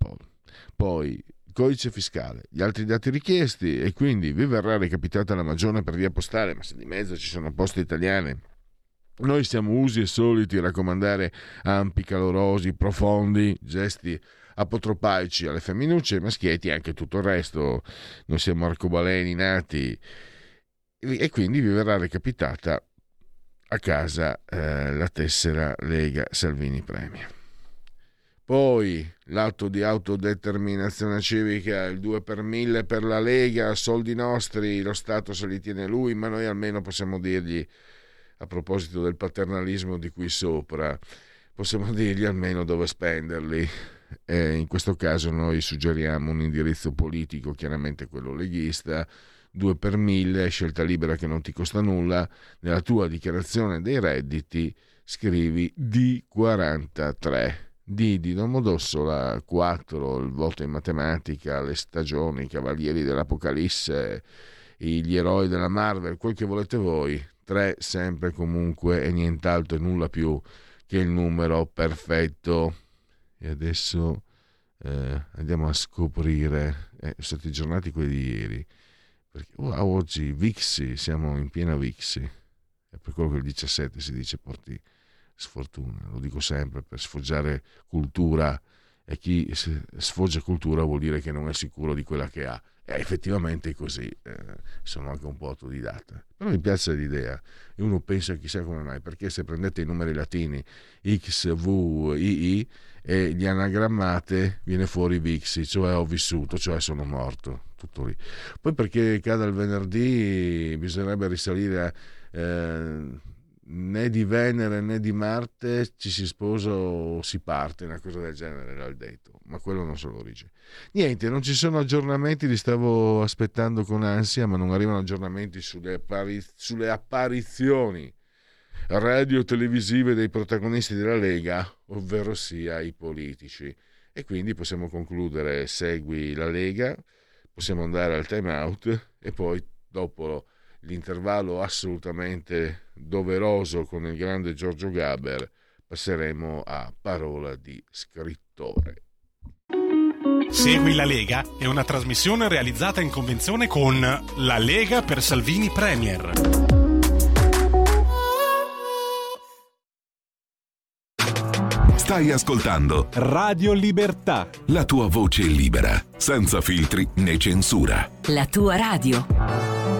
Poi codice fiscale, gli altri dati richiesti e quindi vi verrà recapitata la magione per via postale, ma se di mezzo ci sono poste italiane. Noi siamo usi e soliti a raccomandare ampi, calorosi, profondi gesti apotropaici alle femminucce, ai maschietti e anche tutto il resto. Noi siamo arcobaleni nati e quindi vi verrà recapitata a casa eh, la tessera Lega Salvini Premia. Poi l'atto di autodeterminazione civica, il 2 per 1000 per la Lega, soldi nostri, lo Stato se li tiene lui, ma noi almeno possiamo dirgli, a proposito del paternalismo di qui sopra, possiamo dirgli almeno dove spenderli. E in questo caso noi suggeriamo un indirizzo politico, chiaramente quello leghista, 2 per 1000, scelta libera che non ti costa nulla, nella tua dichiarazione dei redditi scrivi D43 di, di Domodossola 4, il voto in matematica, le stagioni, i cavalieri dell'Apocalisse, gli eroi della Marvel, quel che volete voi, 3 sempre comunque e nient'altro e nulla più che il numero perfetto. E adesso eh, andiamo a scoprire, eh, sono stati aggiornati quelli di ieri, perché wow, oggi Vixi, siamo in piena Vixi, è per quello che il 17 si dice porti sfortuna, lo dico sempre, per sfoggiare cultura e chi sfoggia cultura vuol dire che non è sicuro di quella che ha. E effettivamente è così, eh, sono anche un po' autodidatta. Però mi piace l'idea e uno pensa chissà come mai, perché se prendete i numeri latini X, V, I, I e li anagrammate viene fuori Vixi, cioè ho vissuto, cioè sono morto, tutto lì. Poi perché cada il venerdì bisognerebbe risalire a... Eh, né di Venere né di Marte ci si sposa o si parte, una cosa del genere il detto, ma quello non so l'origine. Niente, non ci sono aggiornamenti, li stavo aspettando con ansia, ma non arrivano aggiornamenti sulle, appariz- sulle apparizioni radio-televisive dei protagonisti della Lega, ovvero sia i politici. E quindi possiamo concludere, segui la Lega, possiamo andare al time out e poi dopo l'intervallo assolutamente doveroso con il grande Giorgio Gaber, passeremo a parola di scrittore. Segui la Lega è una trasmissione realizzata in convenzione con La Lega per Salvini Premier. Stai ascoltando Radio Libertà. La tua voce libera, senza filtri né censura. La tua radio.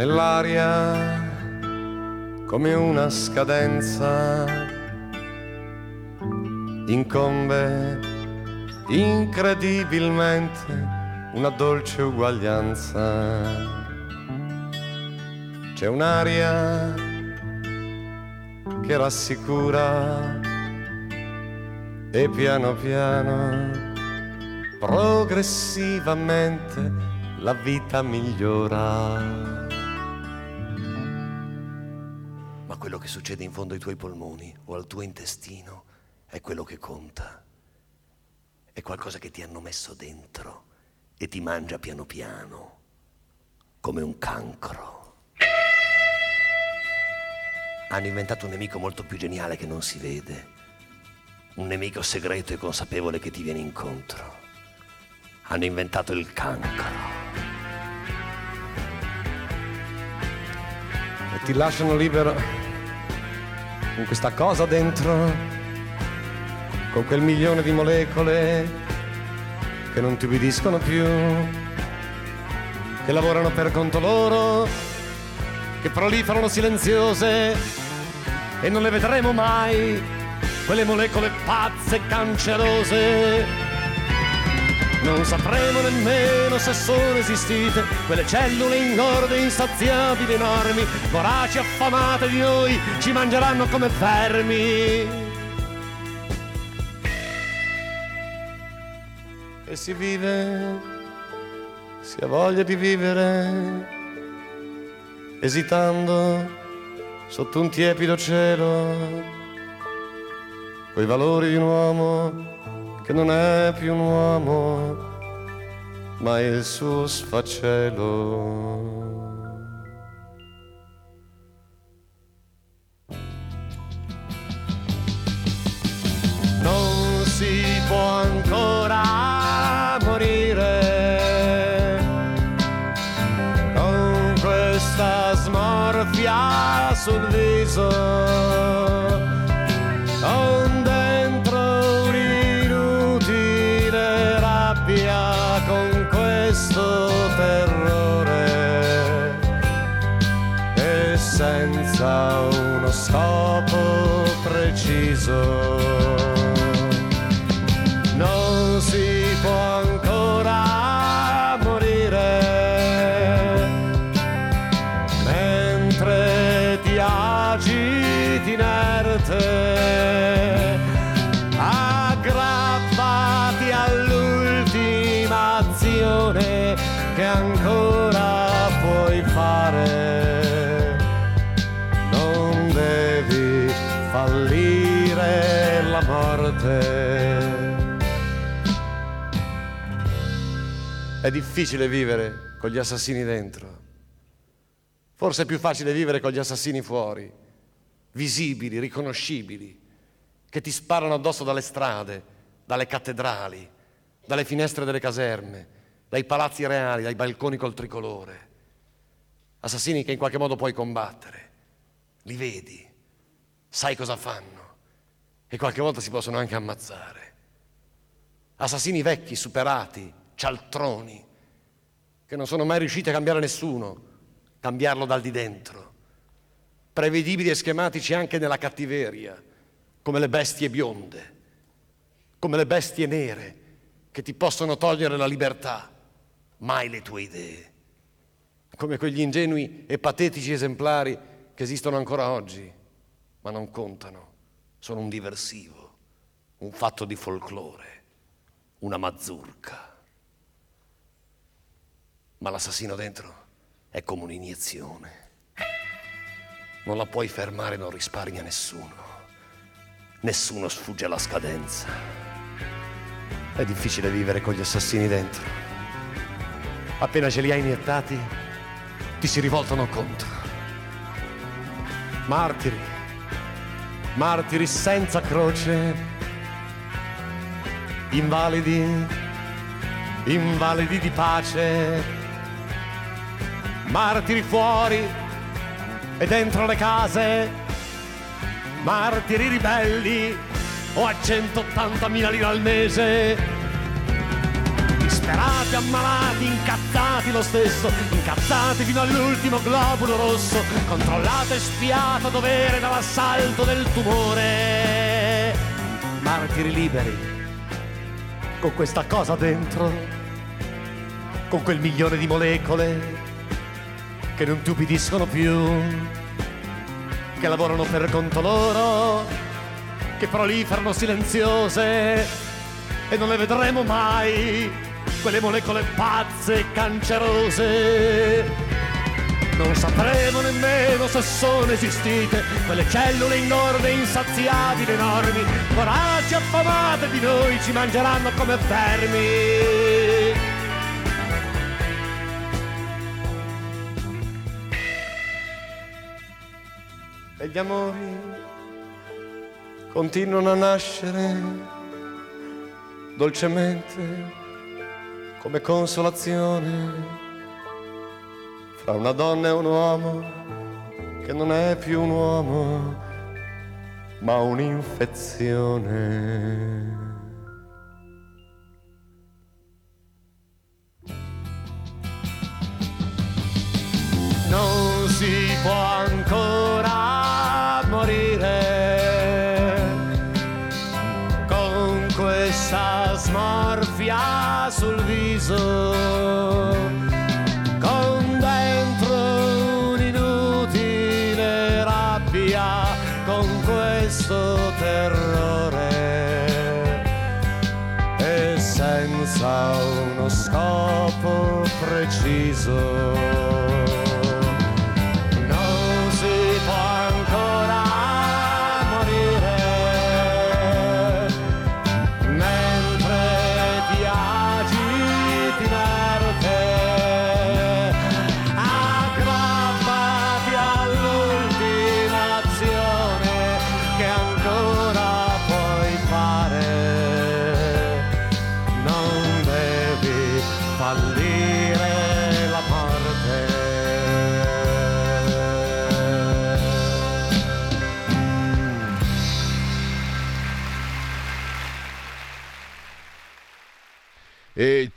Nell'aria come una scadenza incombe incredibilmente una dolce uguaglianza c'è un'aria che rassicura e piano piano, progressivamente, la vita migliora. Quello che succede in fondo ai tuoi polmoni o al tuo intestino è quello che conta. È qualcosa che ti hanno messo dentro e ti mangia piano piano, come un cancro. Hanno inventato un nemico molto più geniale che non si vede un nemico segreto e consapevole che ti viene incontro. Hanno inventato il cancro. E ti lasciano libero con questa cosa dentro, con quel milione di molecole che non ti ubbidiscono più, che lavorano per conto loro, che proliferano silenziose e non le vedremo mai quelle molecole pazze e cancerose. Non sapremo nemmeno se sono esistite quelle cellule ingorde, insaziabili, enormi, voraci, affamate di noi, ci mangeranno come vermi. E si vive, si ha voglia di vivere, esitando sotto un tiepido cielo quei valori di un uomo che non è più un uomo, ma il suo sfacelo. Non si può ancora morire con questa smorfia sul viso uno scopo preciso. Difficile vivere con gli assassini dentro. Forse è più facile vivere con gli assassini fuori, visibili, riconoscibili, che ti sparano addosso dalle strade, dalle cattedrali, dalle finestre delle caserme, dai palazzi reali, dai balconi col tricolore. Assassini che in qualche modo puoi combattere. Li vedi, sai cosa fanno e qualche volta si possono anche ammazzare. Assassini vecchi, superati, cialtroni, che non sono mai riusciti a cambiare nessuno, cambiarlo dal di dentro. Prevedibili e schematici anche nella cattiveria, come le bestie bionde, come le bestie nere che ti possono togliere la libertà, mai le tue idee, come quegli ingenui e patetici esemplari che esistono ancora oggi ma non contano. Sono un diversivo, un fatto di folklore, una mazurka. Ma l'assassino dentro è come un'iniezione. Non la puoi fermare, non risparmia nessuno. Nessuno sfugge alla scadenza. È difficile vivere con gli assassini dentro. Appena ce li hai iniettati, ti si rivoltano contro. Martiri, martiri senza croce, invalidi, invalidi di pace, martiri fuori e dentro le case, martiri ribelli o a 180.000 lire al mese disperati, ammalati, incazzati lo stesso, incazzati fino all'ultimo globulo rosso, controllato e spiato a dovere dall'assalto del tumore. Martiri liberi, con questa cosa dentro, con quel milione di molecole che non ti ubbidiscono più, che lavorano per conto loro, che proliferano silenziose e non le vedremo mai, quelle molecole pazze e cancerose non sapremo nemmeno se sono esistite quelle cellule enormi, insaziabili, enormi, voraggi affamate di noi ci mangeranno come vermi. E gli amori continuano a nascere dolcemente come consolazione fra una donna e un uomo che non è più un uomo, ma un'infezione. Non si può ancora morire con questa smorfia sul viso questo terrore e senza uno scopo preciso.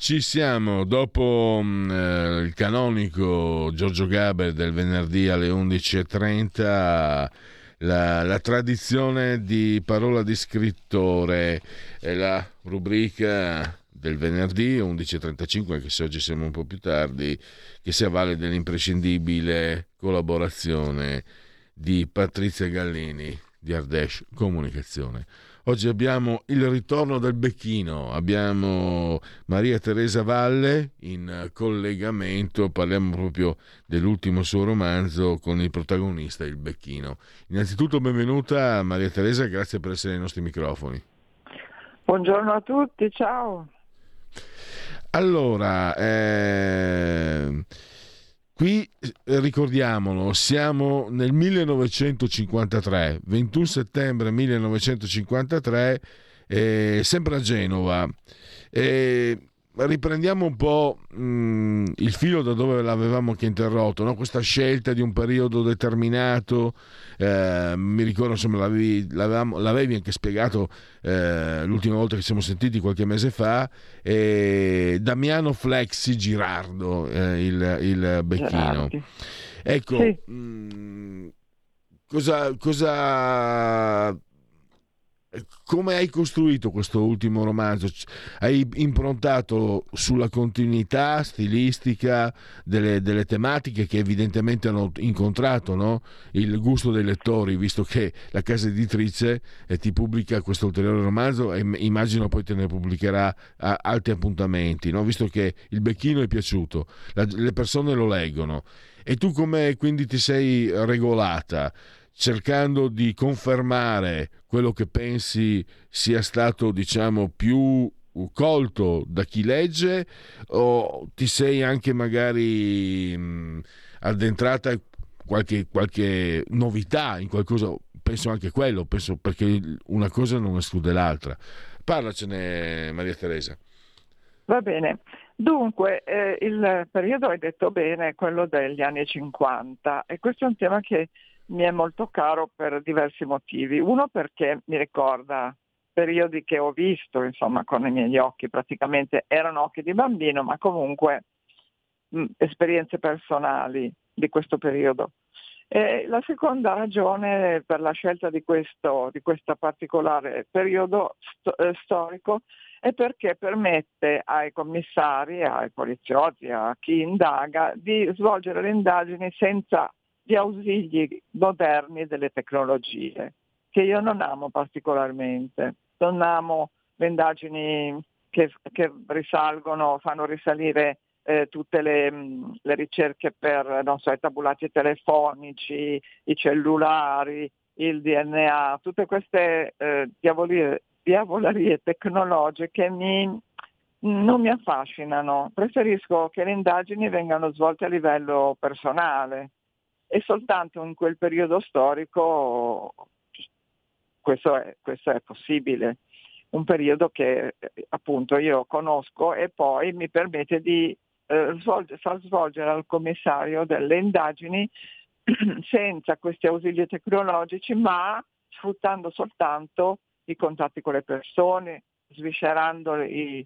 Ci siamo, dopo mm, eh, il canonico Giorgio Gaber del venerdì alle 11.30, la, la, tradizione di parola di scrittore, è la rubrica del venerdì 11.35, anche se oggi siamo un po' più tardi, che si avvale dell'imprescindibile collaborazione di Patrizia Gallini di Ardesh Comunicazione. Oggi abbiamo il ritorno del Becchino, abbiamo Maria Teresa Valle in collegamento, parliamo proprio dell'ultimo suo romanzo con il protagonista, il Becchino. Innanzitutto benvenuta Maria Teresa, grazie per essere ai nostri microfoni. Buongiorno a tutti, ciao. Allora, eh Qui eh, ricordiamolo, siamo nel 1953, 21 settembre 1953, eh, sempre a Genova. Eh, riprendiamo un po' mh, mm, il filo da dove l'avevamo anche interrotto, no? questa scelta di un periodo determinato, eh, mi ricordo insomma l'avevi, l'avevi anche spiegato eh, l'ultima volta che siamo sentiti qualche mese fa, eh, Damiano Flexi Girardo, eh, il, il becchino. Ecco, sì. mh, mm, cosa, cosa come hai costruito questo ultimo romanzo? Hai improntato sulla continuità stilistica delle, delle tematiche che evidentemente hanno incontrato no? il gusto dei lettori, visto che la casa editrice eh, ti pubblica questo ulteriore romanzo e immagino poi te ne pubblicherà altri appuntamenti, no? visto che il becchino è piaciuto, la, le persone lo leggono. E tu come quindi ti sei regolata? Cercando di confermare quello che pensi sia stato, diciamo, più colto da chi legge o ti sei anche magari mh, addentrata qualche, qualche novità in qualcosa? Penso anche quello penso perché una cosa non esclude l'altra. Parlacene Maria Teresa. Va bene. Dunque eh, il periodo hai detto bene quello degli anni 50 e questo è un tema che mi è molto caro per diversi motivi. Uno perché mi ricorda periodi che ho visto, insomma, con i miei occhi, praticamente erano occhi di bambino, ma comunque mh, esperienze personali di questo periodo. E la seconda ragione per la scelta di questo di particolare periodo sto- eh, storico è perché permette ai commissari, ai poliziotti, a chi indaga di svolgere le indagini senza gli ausili moderni delle tecnologie, che io non amo particolarmente. Non amo le indagini che, che risalgono, fanno risalire eh, tutte le, mm, le, ricerche per so, i tabulati telefonici, i cellulari, il DNA, tutte queste eh, diavolerie, diavolerie tecnologiche mi, non mi affascinano. Preferisco che le indagini vengano svolte a livello personale e soltanto in quel periodo storico questo è, questo è possibile. Un periodo che appunto io conosco e poi mi permette di eh, far svolgere al commissario delle indagini senza questi ausili tecnologici, ma sfruttando soltanto i contatti con le persone, sviscerando i,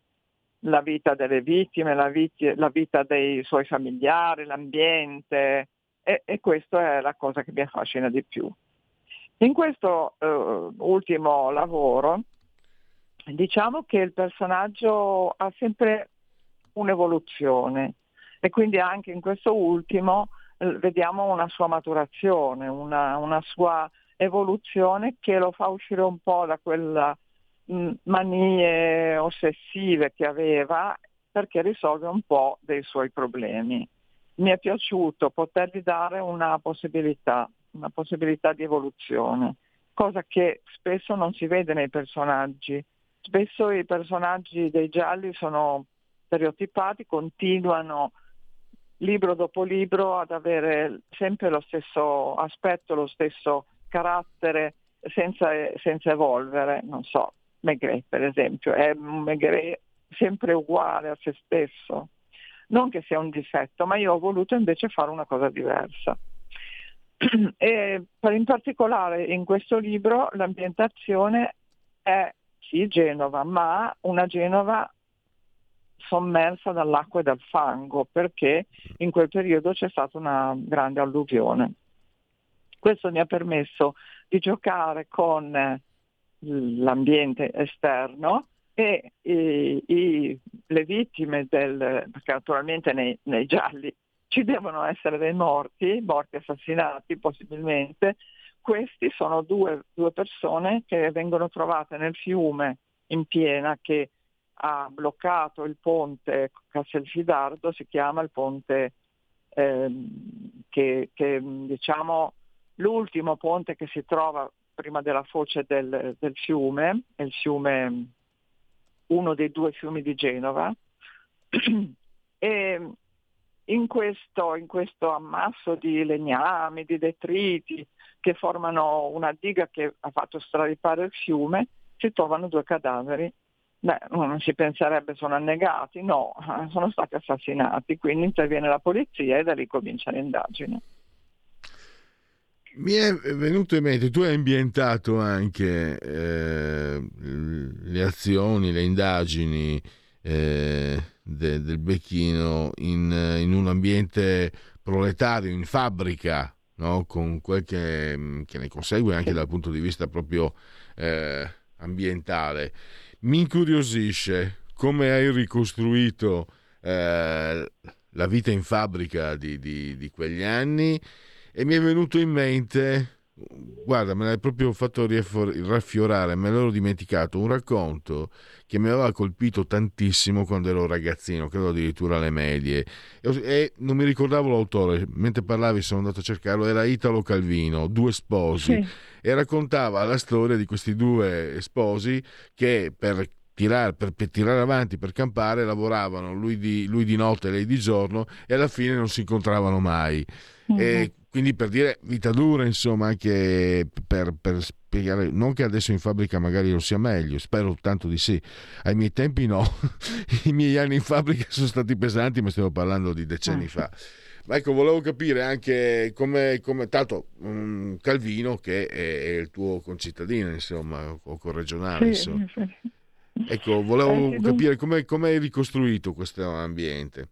la vita delle vittime, la, vit- la, vita dei suoi familiari, l'ambiente e, e questa è la cosa che mi affascina di più. In questo eh, ultimo lavoro diciamo che il personaggio ha sempre un'evoluzione e quindi anche in questo ultimo eh, vediamo una sua maturazione, una, una, sua evoluzione che lo fa uscire un po' da quelle mm, manie ossessive che aveva perché risolve un po' dei suoi problemi. Mi è piaciuto potergli dare una possibilità, una possibilità di evoluzione, cosa che spesso non si vede nei personaggi. Spesso i personaggi dei gialli sono stereotipati, continuano libro dopo libro ad avere sempre lo stesso aspetto, lo stesso carattere senza, senza evolvere. Non so, Maigret per esempio, è un Maigret sempre uguale a se stesso. Non che sia un difetto, ma io ho voluto invece fare una cosa diversa. E in particolare in questo libro l'ambientazione è sì Genova, ma una Genova sommersa dall'acqua e dal fango perché in quel periodo c'è stata una grande alluvione. Questo mi ha permesso di giocare con l'ambiente esterno e i, i, le vittime del, perché naturalmente nei, nei, gialli ci devono essere dei morti, morti assassinati possibilmente, questi sono due, due persone che vengono trovate nel fiume in piena che ha bloccato il ponte Castelfidardo, si chiama il ponte eh, che, che diciamo l'ultimo ponte che si trova prima della foce del, del fiume, il fiume, uno dei due fiumi di Genova. e in questo, in questo ammasso di legnami, di detriti che formano una diga che ha fatto straripare il fiume, si trovano due cadaveri Beh, non si penserebbe sono annegati, no, sono stati assassinati, quindi interviene la polizia e da lì comincia l'indagine. Mi è venuto in mente, tu hai ambientato anche eh, le azioni, le indagini eh, de, del Becchino in, in, un ambiente proletario, in fabbrica, no? con quel che, che, ne consegue anche dal punto di vista proprio eh, ambientale. Mi incuriosisce come hai ricostruito eh, la vita in fabbrica di, di, di, quegli anni e mi è venuto in mente, guarda, me l'hai proprio fatto raffiorare, me l'ero dimenticato, un racconto che mi aveva colpito tantissimo quando ero ragazzino, credo addirittura alle medie, e, non mi ricordavo l'autore, mentre parlavi sono andato a cercarlo, era Italo Calvino, Due sposi. Sì e raccontava la storia di questi due sposi che per tirare, per, per tirare avanti, per campare, lavoravano lui di, lui di, notte e lei di giorno e alla fine non si incontravano mai. Mm-hmm. E quindi per dire vita dura, insomma, anche per, per, spiegare, non che adesso in fabbrica magari lo sia meglio, spero tanto di sì. Ai miei tempi no, i miei anni in fabbrica sono stati pesanti, ma stiamo parlando di decenni mm. fa. Ma ecco, volevo capire anche come, come tanto um, Calvino, che è, è, il tuo concittadino, insomma, o corregionale, sì, insomma. Sì. Ecco, volevo eh, capire come, come hai ricostruito questo ambiente.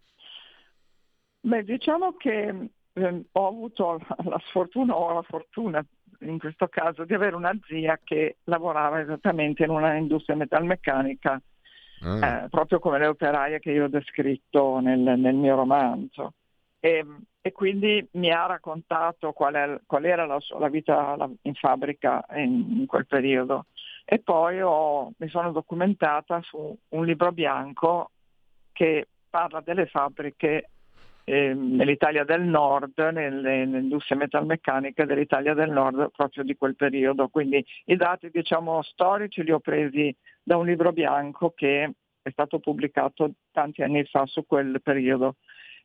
Beh, diciamo che eh, ho avuto la sfortuna o la fortuna in questo caso di avere una zia che lavorava esattamente in una industria metalmeccanica, ah. eh, proprio come le operaie che io ho descritto nel, nel mio romanzo. E, e, quindi mi ha raccontato qual, è, qual era la, sua, la vita in fabbrica in, in quel periodo. E poi ho, mi sono documentata su un libro bianco che parla delle fabbriche eh, nell'Italia del Nord, industrie metalmeccaniche dell'Italia del Nord proprio di quel periodo. Quindi i dati diciamo, storici li ho presi da un libro bianco che è stato pubblicato tanti anni fa su quel periodo.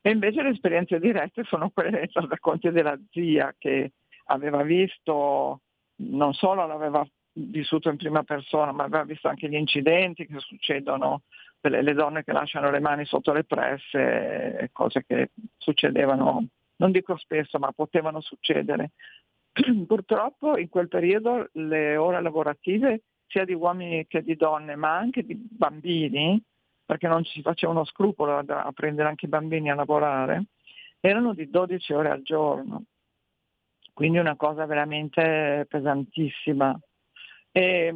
E invece le esperienze dirette sono quelle dei racconti della zia che aveva visto, non solo l'aveva vissuto in prima persona, ma aveva visto anche gli incidenti che succedono le, donne che lasciano le mani sotto le presse, cose che succedevano, non dico spesso, ma potevano succedere. Purtroppo in quel periodo le ore lavorative sia di uomini che di donne, ma anche di bambini, perché non ci faceva uno scrupolo a, prendere anche i bambini a lavorare, erano di 12 ore al giorno. Quindi una cosa veramente pesantissima. E,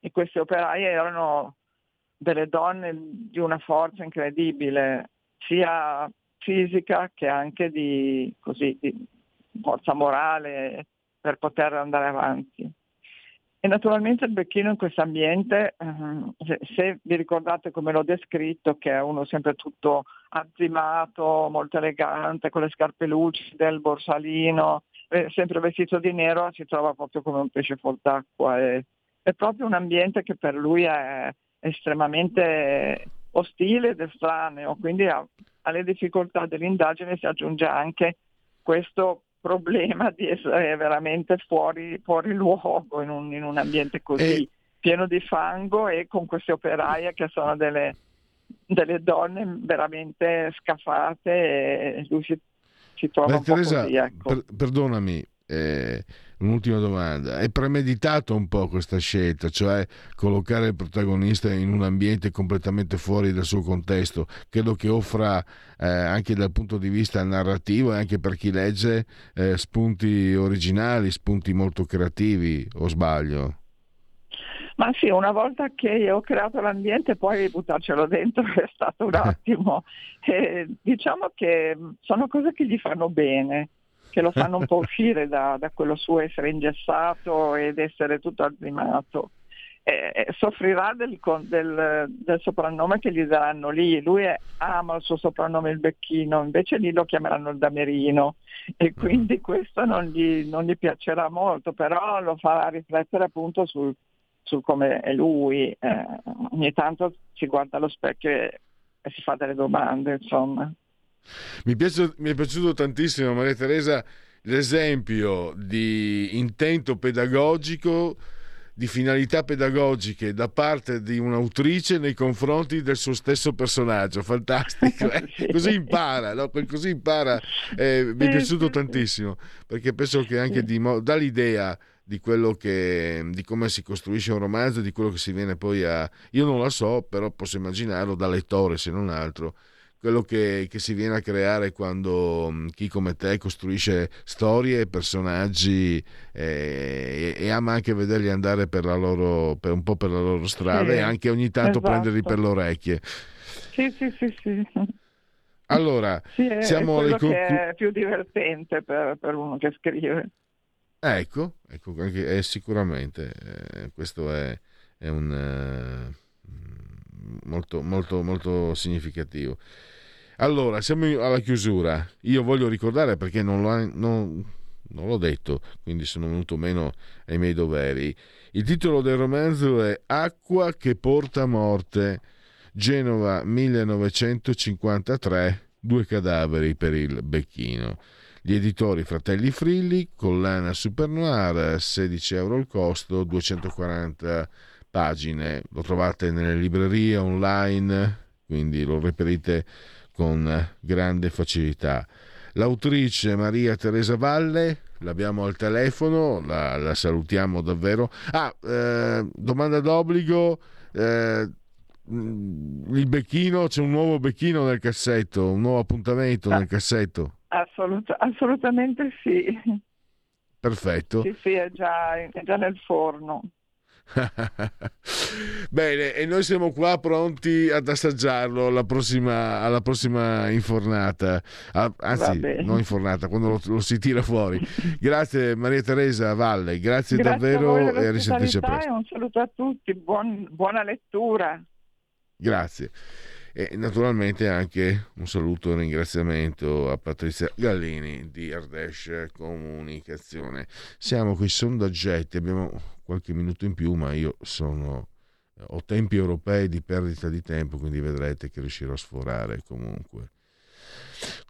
e questi operai erano delle donne di una forza incredibile, sia fisica che anche di, così, di forza morale per poter andare avanti. E naturalmente il becchino in questo ambiente, eh, se, vi ricordate come l'ho descritto, che è uno sempre tutto azzimato, molto elegante, con le scarpe lucide, il borsalino, eh, sempre vestito di nero, si trova proprio come un pesce fuor d'acqua. È, è proprio un ambiente che per lui è, estremamente ostile ed estraneo, quindi a, alle difficoltà dell'indagine si aggiunge anche questo problema di essere veramente fuori, fuori luogo in un, in un, ambiente così e... pieno di fango e con queste operaie che sono delle, delle donne veramente scafate e lui si, si trova Beh, un Teresa, così. Ecco. Per, perdonami, eh, un'ultima domanda. È premeditato un po' questa scelta, cioè collocare il protagonista in un ambiente completamente fuori dal suo contesto? Credo che offra eh, anche dal punto di vista narrativo e anche per chi legge eh, spunti originali, spunti molto creativi, o sbaglio? Ma sì, una volta che ho creato l'ambiente poi buttarcelo dentro è stato un attimo. Eh, diciamo che sono cose che gli fanno bene che lo fanno un po' uscire da, da quello suo essere ingessato ed essere tutto azzimato. Eh, soffrirà del, del, del, soprannome che gli daranno lì. Lui è, ama il suo soprannome il becchino, invece lì lo chiameranno il damerino e quindi questo non gli, non gli piacerà molto, però lo farà riflettere appunto sul, su come è lui. Eh, ogni tanto si guarda allo specchio e, e si fa delle domande, insomma. Mi, piace, mi è piaciuto tantissimo, Maria Teresa, l'esempio di intento pedagogico di finalità pedagogiche da parte di un'autrice nei confronti del suo stesso personaggio. Fantastico, eh? così impara, no? così impara. Eh, mi è piaciuto tantissimo perché penso che anche di, dà l'idea di quello che di come si costruisce un romanzo, di quello che si viene poi a. Io non la so, però posso immaginarlo da lettore, se non altro quello che, che, si viene a creare quando mm, chi come te costruisce storie, personaggi eh, e, e, ama anche vederli andare per, loro, per un po' per la loro strada sì, e anche ogni tanto esatto. prenderli per le orecchie. Sì, sì, sì, sì. Allora, sì, è, siamo è conclu- che è più divertente per, per uno che scrive. Ecco, ecco è sicuramente, eh, questo è, è un... Eh, molto, molto, molto significativo. Allora, siamo alla chiusura. Io voglio ricordare perché non, l'ho, non, non l'ho detto, quindi sono venuto meno ai miei doveri. Il titolo del romanzo è Acqua che porta morte, Genova 1953, due cadaveri per il becchino. Gli editori Fratelli Frilli, collana Super Noir, 16 euro il costo, 240 pagine, lo trovate nelle librerie online, quindi lo reperite con grande facilità. L'autrice Maria Teresa Valle, l'abbiamo al telefono, la, la salutiamo davvero. Ah, eh, domanda d'obbligo. Eh, il becchino, c'è un nuovo becchino nel cassetto, un nuovo appuntamento ah. nel cassetto. Assolut- assolutamente sì. Perfetto. Sì, sì, è già, è già nel forno. Bene, e noi siamo qua pronti ad assaggiarlo alla prossima, alla prossima infornata, ah, anzi, non infornata, quando lo, lo, si tira fuori. Grazie Maria Teresa Valle, grazie, grazie davvero e a risentirci presto. Un saluto a tutti, Buon, buona lettura. Grazie. E naturalmente anche un saluto e un ringraziamento a Patrizia Gallini di Ardesh Comunicazione. Siamo qui sondaggetti, abbiamo qualche minuto in più, ma io sono, ho tempi europei di perdita di tempo, quindi vedrete che riuscirò a sforare comunque.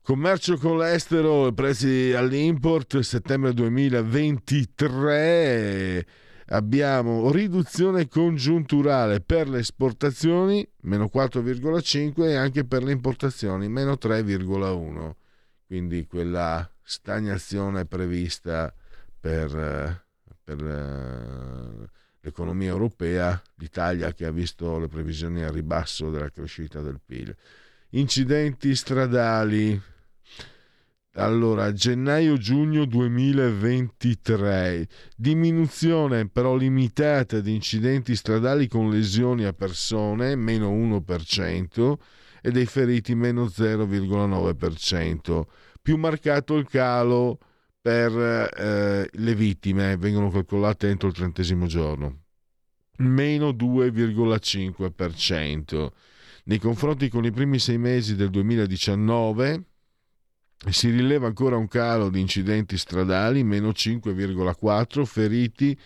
Commercio con l'estero, prezzi all'import, settembre 2023 abbiamo riduzione congiunturale per le esportazioni meno 4,5 e anche per le importazioni meno 3,1 quindi quella stagnazione prevista per, per eh, l'economia europea l'Italia che ha visto le previsioni a ribasso della crescita del PIL incidenti stradali allora, gennaio-giugno 2023, diminuzione però limitata di incidenti stradali con lesioni a persone, meno 1%, e dei feriti, meno 0,9%. Più marcato il calo per eh, le vittime, vengono calcolate entro il trentesimo giorno, meno 2,5%. Nei confronti con i primi sei mesi del 2019, si rileva ancora un calo di incidenti stradali, meno 5,4, feriti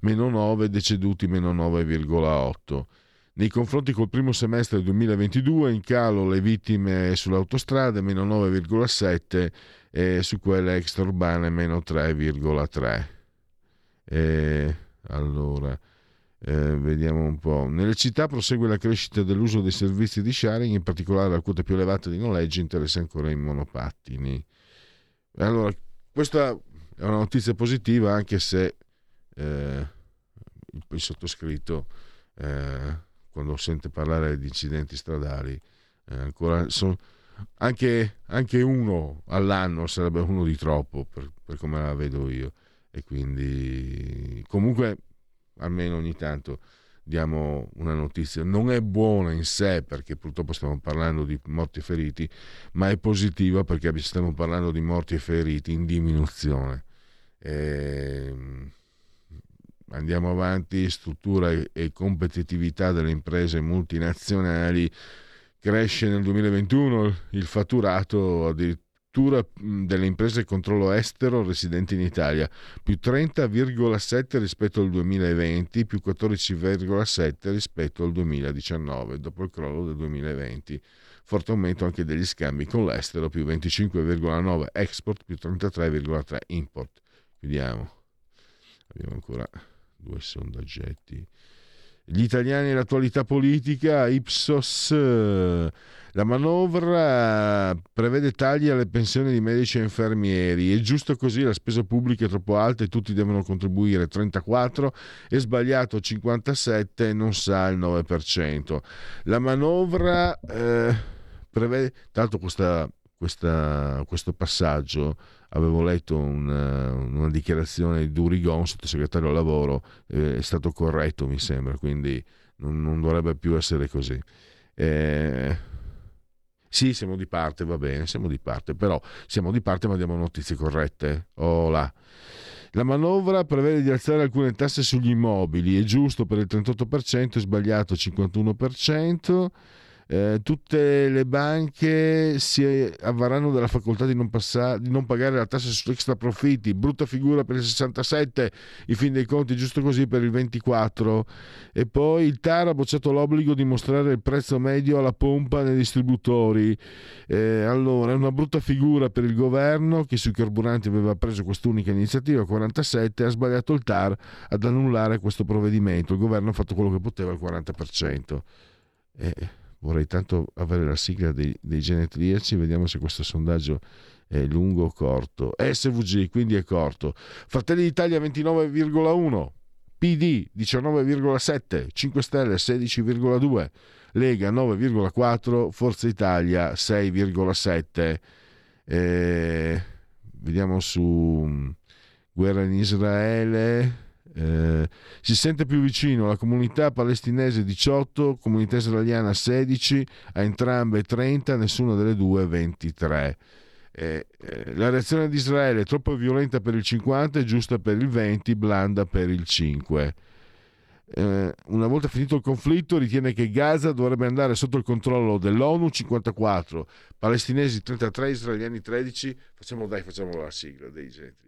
meno 9, deceduti meno 9,8. Nei confronti col primo semestre del 2022 in calo le vittime sulle autostrade meno 9,7 e su quelle extraurbane meno 3,3. E allora, eh, vediamo un po'. Nelle città prosegue la crescita dell'uso dei servizi di sharing, in particolare la quota più elevata di noleggi interessa ancora i monopattini. Allora, questa è una notizia positiva, anche se eh, il sottoscritto, eh, quando sente parlare di incidenti stradali, eh, ancora sono, anche, anche, uno all'anno sarebbe uno di troppo, per, per come la vedo io. E quindi, comunque, almeno ogni tanto diamo una notizia. Non è buona in sé perché purtroppo stiamo parlando di morti e feriti, ma è positiva perché stiamo parlando di morti e feriti in diminuzione. E ehm, andiamo avanti, struttura e competitività delle imprese multinazionali. Cresce nel 2021 il fatturato addirittura struttura delle imprese controllo estero residenti in Italia, più 30,7 rispetto al 2020, più 14,7 rispetto al 2019, dopo il crollo del 2020. Forte aumento anche degli scambi con l'estero, più 25,9 export, più 33,3 import. Chiudiamo. Abbiamo ancora due sondaggetti. Gli italiani e l'attualità politica, Ipsos la manovra prevede tagli alle pensioni di medici e infermieri. È giusto così, la spesa pubblica è troppo alta e tutti devono contribuire 34, è sbagliato 57 non sa il 9%. La manovra eh, prevede, tanto questa, questa, questo passaggio avevo letto una, una, dichiarazione di Durigon, sottosegretario al lavoro, eh, è stato corretto mi sembra, quindi non, non dovrebbe più essere così. Eh, sì, siamo di parte, va bene, siamo di parte, però siamo di parte ma diamo notizie corrette. Oh. La manovra prevede di alzare alcune tasse sugli immobili, è giusto per il 38%, è sbagliato il 51% eh, tutte le banche si avvarranno della facoltà di non, passare, di non pagare la tassa su extra profitti, brutta figura per il 67, in fin dei conti giusto così per il 24 e poi il TAR ha bocciato l'obbligo di mostrare il prezzo medio alla pompa nei distributori. Eh, allora, è una brutta figura per il governo che sui carburanti aveva preso quest'unica iniziativa, 47, ha sbagliato il TAR ad annullare questo provvedimento. Il governo ha fatto quello che poteva al 40%. Eh, vorrei tanto avere la sigla dei, dei genetriaci, vediamo se questo sondaggio è lungo o corto. SVG, quindi è corto. Fratelli d'Italia 29,1, PD 19,7, 5 Stelle 16,2, Lega 9,4, Forza Italia 6,7. Eh, vediamo su mm, guerra in Israele. Eh, si sente più vicino la comunità palestinese 18, comunità israeliana 16, a entrambe 30, nessuna delle due 23. Eh, eh, la reazione di Israele è troppo violenta per il 50 e giusta per il 20, blanda per il 5 eh, una volta finito il conflitto, ritiene che Gaza dovrebbe andare sotto il controllo dell'ONU 54, palestinesi 33, israeliani 13. Facciamo, dai, facciamo la sigla dei genetriaci.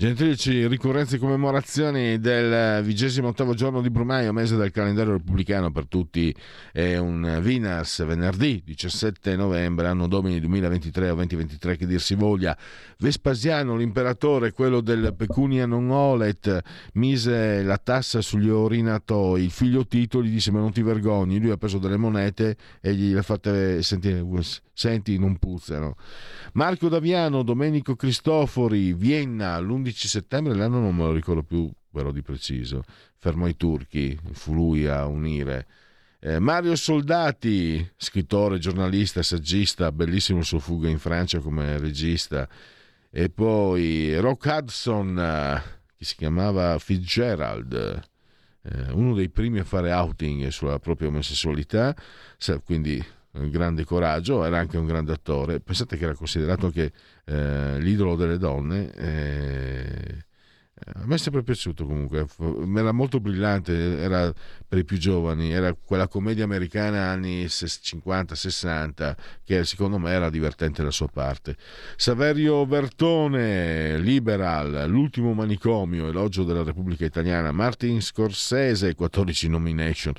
Genetrici, ricorrenze e commemorazioni del vigesimo ottavo giorno di Brumaio, mese del calendario repubblicano per tutti, è un Vinas, venerdì 17 novembre, anno domini 2023 o 2023 che dir si voglia. Vespasiano, l'imperatore, quello del pecunia non olet, mise la tassa sugli orinatoi, il figlio Tito gli disse ma non ti vergogni, lui ha preso delle monete e gli le ha fatte sentire, senti non puzzano. Marco Daviano, Domenico Cristofori, Vienna, l'11 settembre, l'anno non me lo ricordo più però di preciso, fermò i turchi, fu lui a unire. Eh, Mario Soldati, scrittore, giornalista, saggista, bellissimo il suo fuga in Francia come regista. E poi Rock Hudson, eh, che si chiamava Fitzgerald, eh, uno dei primi a fare outing sulla propria omosessualità, quindi un grande coraggio, era anche un grande attore. Pensate che era considerato anche eh, l'idolo delle donne. Eh, a me è sempre piaciuto comunque, era molto brillante, era per i più giovani, era quella commedia americana anni 50-60 che secondo me era divertente la sua parte. Saverio Bertone, Liberal, L'ultimo manicomio, elogio della Repubblica Italiana, Martin Scorsese, 14 nomination,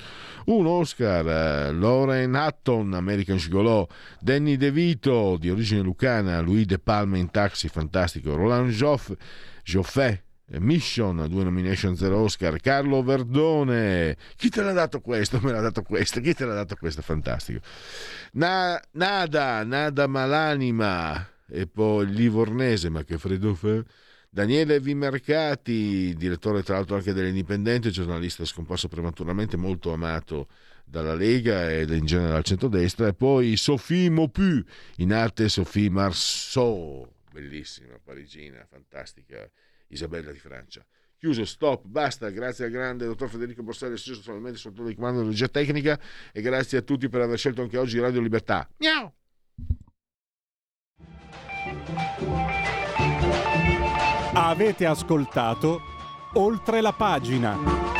un Oscar, Lauren Hutton, American Gigolò, Danny DeVito, di origine lucana, Louis De Palma in Taxi, fantastico, Roland Joff, Joffé, Mission, due nomination, zero Oscar. Carlo Verdone, chi te l'ha dato questo? Me l'ha dato questo, chi te l'ha dato questo? Fantastico. Na, nada, Nada Malanima, e poi Livornese, ma che freddo fa. Daniele Vimercati, direttore tra l'altro anche dell'Indipendente, giornalista scomparso prematuramente, molto amato dalla Lega ed in generale al centrodestra, e poi Sophie Mopu, in arte Sophie Marceau, bellissima, parigina, fantastica Isabella di Francia. Chiuso, stop, basta. Grazie al grande dottor Federico Borsari, assiso solamente sotto il comando della regia tecnica e grazie a tutti per aver scelto anche oggi Radio Libertà. Miau! Avete ascoltato oltre la pagina.